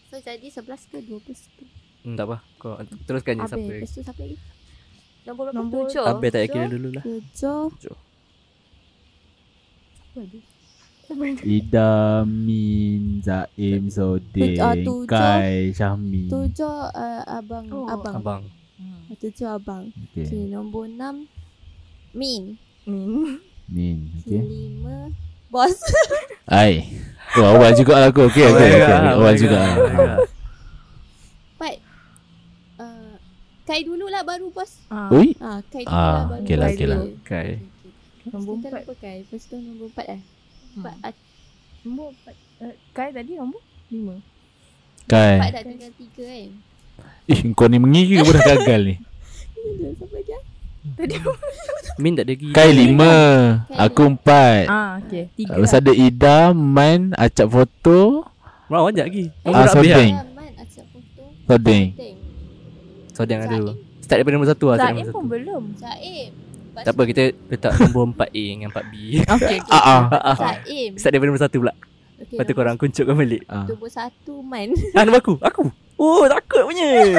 So jadi 11 ke 12 ke? Hmm. Tak apa Kau teruskan je Habis siapa Lepas tu siapa lagi? Nombor berapa? Nombor Tujuh Abek tak payah kira dulu lah Tujuh Tujuh. Ida, Min, Zaim, Ah, tujuh. Kai, Syahmi. Tujuh uh, abang Oh, Abang Abang Hmm. Tujuh abang Okay, Okay. nombor enam Min Min. Min. Okay. Lima Bos Ai. Oh, awal juga lah aku. Okay, okay, okay. lah, Awal juga. lah, lah. boleh lah. Empat uh, Kai dulu lah baru bos Ah. Ui. Ah, Kai dulu Ah, lah baru okay lah, okay lah. Okay Nombor empat. lupa Kai Lepas tu nombor empat eh Empat Hmm. ah, Nombor empat. Uh, Kai tadi nombor lima. Kai. Empat dah tinggal tiga kan *laughs* Eh, kau ni mengira pun dah gagal ni. Siapa dia? Tadi Min tak ada gigi Kai lima. Aku empat. Ah, okay. Tiga Lepas lah. ada Ida, Man, acap foto, Mana banyak lagi Ah, Nombor nak habis Soding. So dia ada Zaim. Start daripada nombor satu lah Zaim nombor pun satu. belum. Zaim Tak apa kita letak nombor 4A dengan 4B. Okay, okay. Ah ah. Saim. Start daripada nombor 1 pula. Okay, Lepas tu korang kuncukkan balik. Ah. Nombor satu man. *laughs* Ah, nombor aku. Aku. Oh, takut punya. *laughs*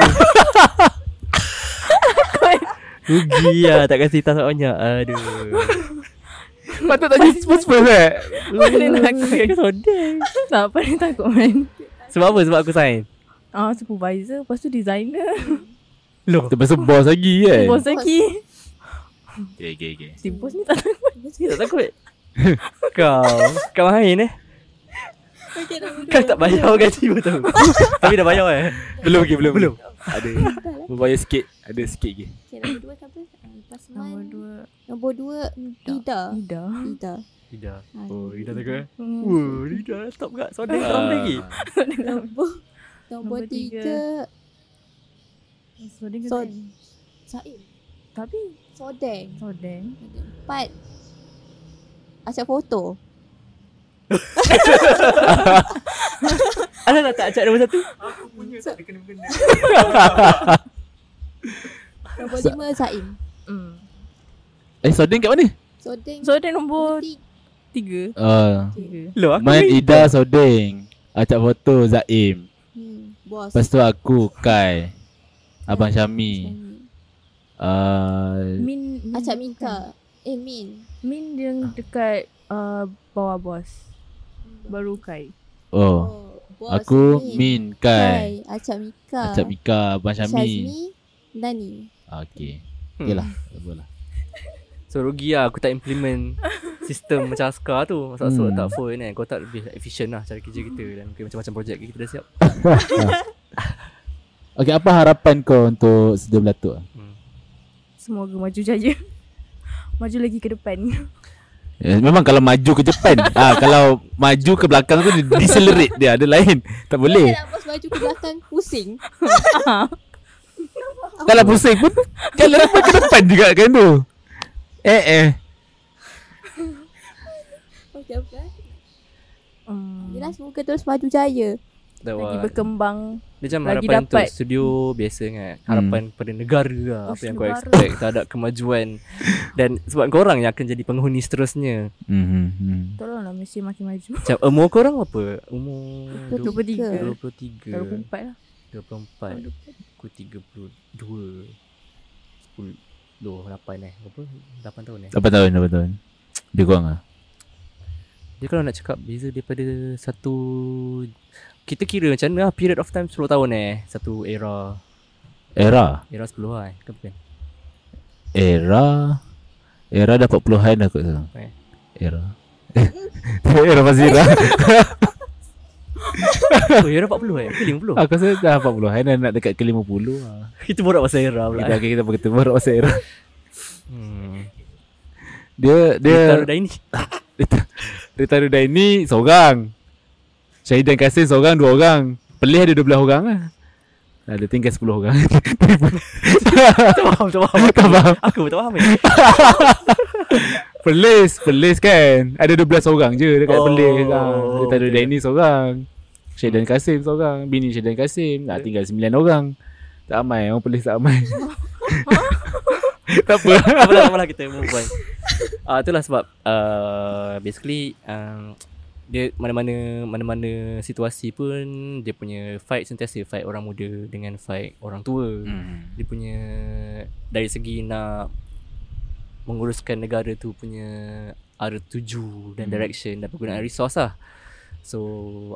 Rugi lah tak kasi task banyak. Aduh. Patut tanya spurs-spurs eh. Mana takut? Aku sodeng. Tak apa ni takut man. Sebab apa? Sebab aku sign. Ah, supervisor, lepas tu designer. *laughs* Loh. Tu bos lagi kan. Bos lagi. Okay, okay, okay. Si bos ni tak takut. Tak takut. *laughs* kau. Kau main eh. Okay, Kau tak bayar gaji pun tahu. *laughs* Tapi dah bayar eh. Belum lagi, belum. Belum. Ada. Bayar sikit. Ada sikit lagi. Okay, nombor dua siapa? Ah, Lepas Nombor dua. Nombor dua Ida. Ida. Ida. Ida. Ah, Oh, Ida takut eh. Hmm. Oh, Ida stop kat. Ah. kau lagi. Nombor Nombor Nombor tiga. tiga Sodeng ke So- Saim? Saim. Tapi Sodeng. Sodeng. Empat Acap foto. *laughs* Ada tak tak acak nombor satu? Nombor lima Saim. Hmm. Eh, Sodeng kat mana? Sodeng. Sodeng nombor tiga. Uh, Tiga. Loh, aku Man ni- Ida Sodeng. Acak foto Zaim. Hmm, bos. Lepas tu aku Kai. Abang Syami. Uh, Min, Min Acap. Mika. Eh, Min. Min yang dekat uh, bawah bos. Baru Kai. oh. bos Aku Min Kai. Kai. Acap Mika. Acak Mika Abang Syami. Syazmi. Nani. Okay. Hmm. Okay lah. Tak apa lah. So rugi lah aku tak implement sistem macam askar tu Masa Hmm. hmm. tak phone kan Kau tak lebih efficient lah cara kerja kita Dan mungkin macam-macam projek kita dah siap *laughs* Okay, apa harapan kau untuk Sedia Belatuk? hmm. Semoga maju jaya. maju lagi ke depan. Ya, memang kalau maju ke Jepun *laughs* ah Kalau maju ke belakang tu dia Decelerate dia Ada lain Tak boleh Nak bos baju ke belakang pusing. *laughs* Kalau pusing pun Jalan pun ke depan juga kan tu Eh eh Okey, apa? eh? Hmm. Yelah semoga terus maju jaya. Tak Lagi buat. berkembang. Dia macam lagi harapan untuk dapat. studio biasa kan Harapan pada negara lah Oh, Apa yang kau expect terhadap kemajuan Dan sebab korang yang akan jadi penghuni seterusnya hmm, hmm. Tolonglah Malaysia makin maju. Macam umur korang apa? Umur 23. 23 24 lah. 24 Aku 32 10 Loh 8 eh Berapa? 8 tahun eh 8 tahun 8 tahun Dia kurang lah Dia kalau nak cakap Beza daripada Satu Kita kira macam mana lah Period of time 10 tahun eh Satu era. Era? Era 10 lah eh. Kan bukan? Era? Era dah 40-an dah kot sekarang Eh. Era. *laughs* Era Fazira *laughs* Oh era 40 eh? Ke 50 Aku rasa dah 40-an dah nak dekat ke 50 lah. Kita borak pasal era pula. Kita, eh. okay, kita kita baru pasal era. Hmm. Dia Dia Dia dah ini Rita Rudaini seorang Syahidan Kasim seorang Dua orang. Pelih ada 12 orang lah. Ada tinggal 10 orang. *laughs* Tak faham Tak faham. Tak faham. Aku pun tak faham eh *laughs* Pelis Pelis kan? Ada 12 orang je Dekat Oh, Pelis ha. Rita okay. Rudaini seorang. Syahidan Kasim seorang. Bini Syahidan Kasim Nak tinggal 9 orang. Tak ramai Orang Pelis tak ramai. *laughs* Tak apa. Tak apalah, tak apalah kita move on. Ah uh, itulah sebab uh, basically um, dia mana-mana mana-mana situasi pun dia punya fight sentiasa fight orang muda dengan fight orang tua. hmm. Dia punya dari segi nak menguruskan negara tu punya arah tuju dan Hmm. direction dan penggunaan resource lah. So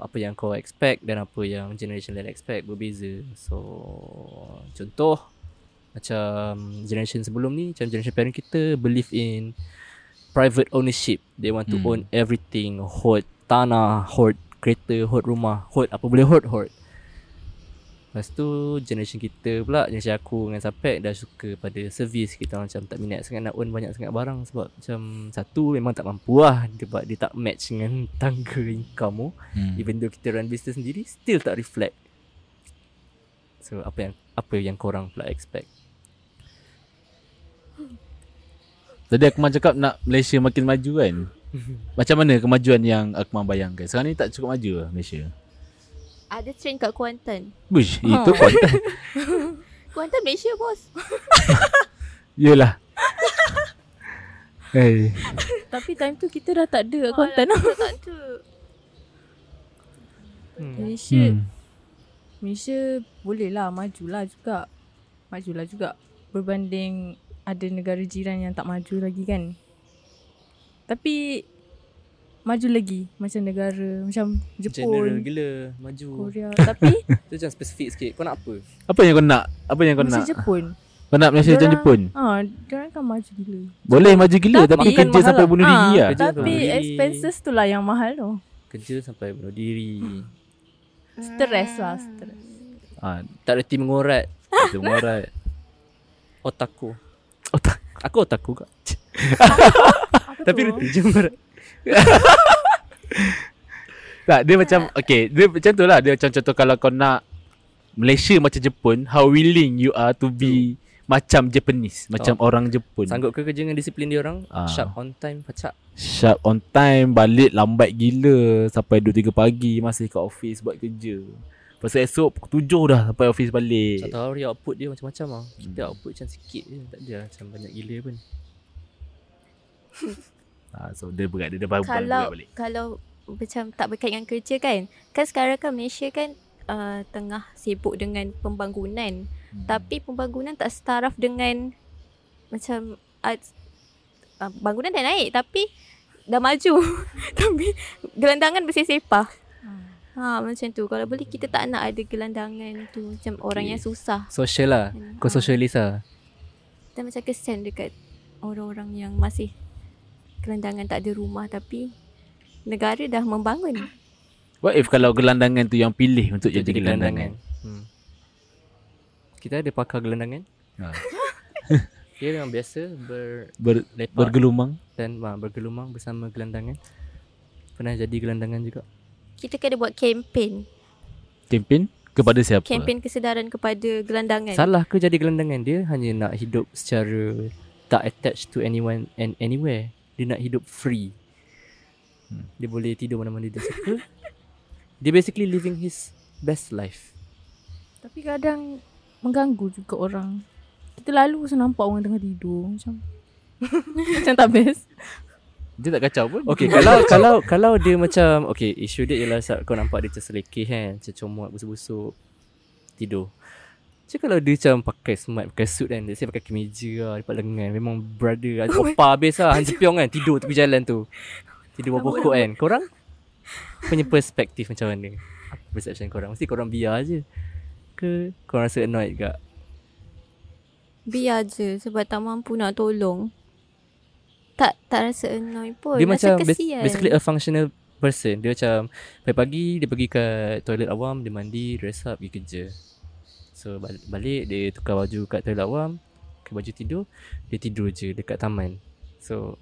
apa yang kau expect dan apa yang generation lain expect berbeza. So contoh macam generation sebelum ni macam generation parent kita believe in private ownership. They want to Hmm. own everything, hold tanah, hold kereta, hold rumah, hold apa boleh hold hold. Lepas tu generation kita pula Generation aku dengan Sapek Dah suka pada servis Kita macam tak minat sangat Nak own banyak sangat barang Sebab macam Satu memang tak mampu lah Sebab dia tak match dengan *laughs* Tangga income tu Hmm. Even though kita run business sendiri Still tak reflect So apa yang Apa yang korang pula expect Tadi Akmal cakap nak Malaysia makin maju kan *laughs* Macam mana kemajuan yang Akmal bayangkan Sekarang ni tak cukup maju lah Malaysia Ada train kat Kuantan. Bush, itu konten *laughs* Kuantan Malaysia bos. *laughs* Yelah Eh. Tapi time tu kita dah tak ada konten Alah, Tak ada. Hmm. Malaysia Hmm. Malaysia boleh lah majulah juga Majulah juga Berbanding ada negara jiran yang tak maju lagi kan Tapi Maju lagi Macam negara Macam General Jepun gila Maju Korea *laughs* Tapi Tu macam spesifik sikit Kau nak apa? Apa yang kau nak? Apa yang kau Macam nak? Jepun Kau nak Malaysia macam Jepun? Ah, Diorang kan maju gila Boleh maju gila Tapi- tapi, kerja mahal sampai lah. bunuh diri lah. Tapi diri. expenses tu lah yang mahal tu Kerja sampai bunuh diri Stress lah Stress Ah, Tak reti mengorat itu muarat. *laughs* Otaku Otak. Aku otaku kak *laughs* Tapi reti je *laughs* Tak, dia macam okay, dia macam tu lah. Dia macam contoh kalau kau nak Malaysia macam Jepun, how willing you are to be macam Japanese, macam orang Jepun. Sanggup ke kerja dengan disiplin dia orang Ah. Sharp on time Pacak Sharp on time, balik lambat gila sampai 2 3 pagi masih kat office buat kerja. Tu esok pukul 7 dah sampai office balik. Satu hari output dia macam-macam lah Kita output macam sikit je Tak ada lah macam banyak gila pun *laughs* Ha, so dia berat dia baru kalau balik. kalau macam tak berkait dengan kerja kan kan sekarang kan Malaysia kan uh, tengah sibuk dengan pembangunan. Hmm. tapi pembangunan tak setaraf dengan macam uh, uh, bangunan dah naik tapi dah maju. *laughs* Tapi gelandangan bersih sepah ha macam tu. Kalau boleh kita tak nak ada gelandangan tu. Macam orang yang susah. Social lah. Kau Ha. socialist lah. Dan macam kesian dekat orang-orang yang masih gelandangan tak ada rumah tapi negara dah membangun What if kalau gelandangan tu yang pilih untuk jadi, gelandangan? hmm. Kita ada pakar gelandangan Ha. *laughs* Dia memang biasa ber, Ber, bergelumang. dan uh, bergelumang bersama gelandangan Pernah jadi gelandangan juga kita kena buat kempen Kempen kepada siapa? kempen kesedaran kepada gelandangan Salah ke jadi gelandangan Dia hanya nak hidup secara Tak attached to anyone and anywhere Dia nak hidup free. Hmm. Dia boleh tidur mana-mana dia suka. *laughs* Dia basically living his best life. Tapi kadang Mengganggu juga orang. Kita lalu pasal nampak orang tengah tidur Macam *laughs* Macam tak best. Dia tak kacau pun. Okay kalau *laughs* kalau kalau dia macam Okay isu dia ialah kau nampak dia macam selekeh kan Macam comot busuk-busuk Tidur Macam kalau dia macam pakai smart Pakai suit kan Dia pakai kemeja lah Lipat lengan. Memang brother Opa habis lah. Han Jepiong *laughs* kan Tidur tepi jalan tu. Tidur bawah pokok kan. Korang? Punya perspektif macam mana? Apa perception korang? Mesti korang biar je. Ke korang rasa annoyed ke? Biar je sebab tak mampu nak tolong. Tak tak rasa annoy pun. Dia rasa macam kesian. Basically a functional person. Dia macam Pagi-pagi Dia pergi kat toilet awam Dia mandi Dress up Pergi kerja So bal- balik Dia tukar baju kat toilet awam Pakai baju tidur Dia tidur je Dekat taman. So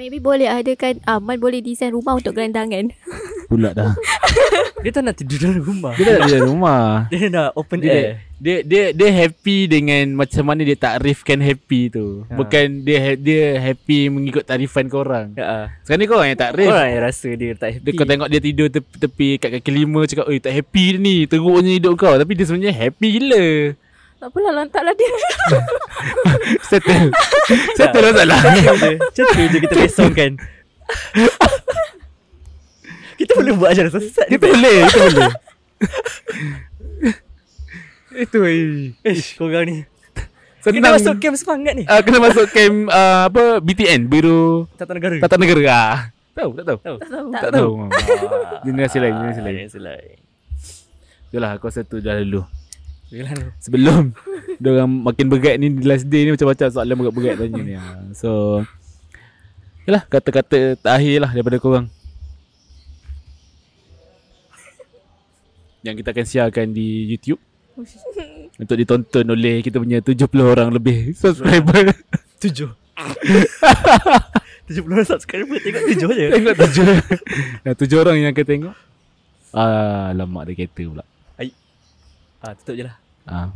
maybe boleh adakan Amal boleh design rumah untuk gelandangan *laughs* Pula dah. *laughs* Dia tak nak tidur dalam rumah Dia tak ada dalam rumah. *laughs* Dia nak open Dia, air dia dia dia happy dengan macam mana dia takrifkan happy tu. Ha. Bukan dia ha- dia happy mengikut tarifan korang. Ya, Sekarang ni korang yang takrif. Orang yang rasa dia tak happy Dia kau tengok dia tidur tepi, tepi kat kaki lima cakap, "Oi, tak happy dia ni. Teruknya hidup kau." Tapi dia sebenarnya happy gila. Tak apalah lantaklah dia *laughs* Settle. Settle masalah. Macam tu je Macam tu je kita besongkan Kita boleh buat ajaran sesat Kita boleh, kita boleh. *laughs* Itu eh. Ish korang ni Kita Senang. masuk camp semangat ni Ah, kena masuk camp uh, apa BTN Biro Tata negara Tata Negara. Ah. Tahu tak tahu? Tahu Tak tahu Tak tahu. Generasi lain, generasi lain. Generasi lain Yalah aku rasa tu dah lalu. Yalah. Sebelum *laughs* dia orang makin berat ni di last day ni macam-macam soalan berat-berat tanya ni. Ah. So Yalah kata-kata terakhir lah daripada korang. Yang kita akan siarkan di YouTube. *laughs* Untuk ditonton oleh kita punya 70 orang lebih subscriber. *laughs* Tujuh. *laughs* Tujuh puluh subscriber Tengok tujuh je. Tengok tujuh. Yang tujuh orang yang akan tengok. Ah, lama ada kereta pula. Ah, tutup je lah. Ah.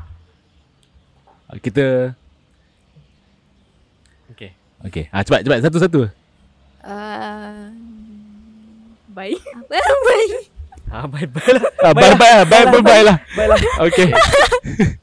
Ah, Kita Okay Okay ah, Cepat cepat. Satu-satu. Uh, Baik. Apa baik Ah, bye-bye lah. Ah, Bye bye lah Bye bye, bye lah. Bye lah. Okay *laughs*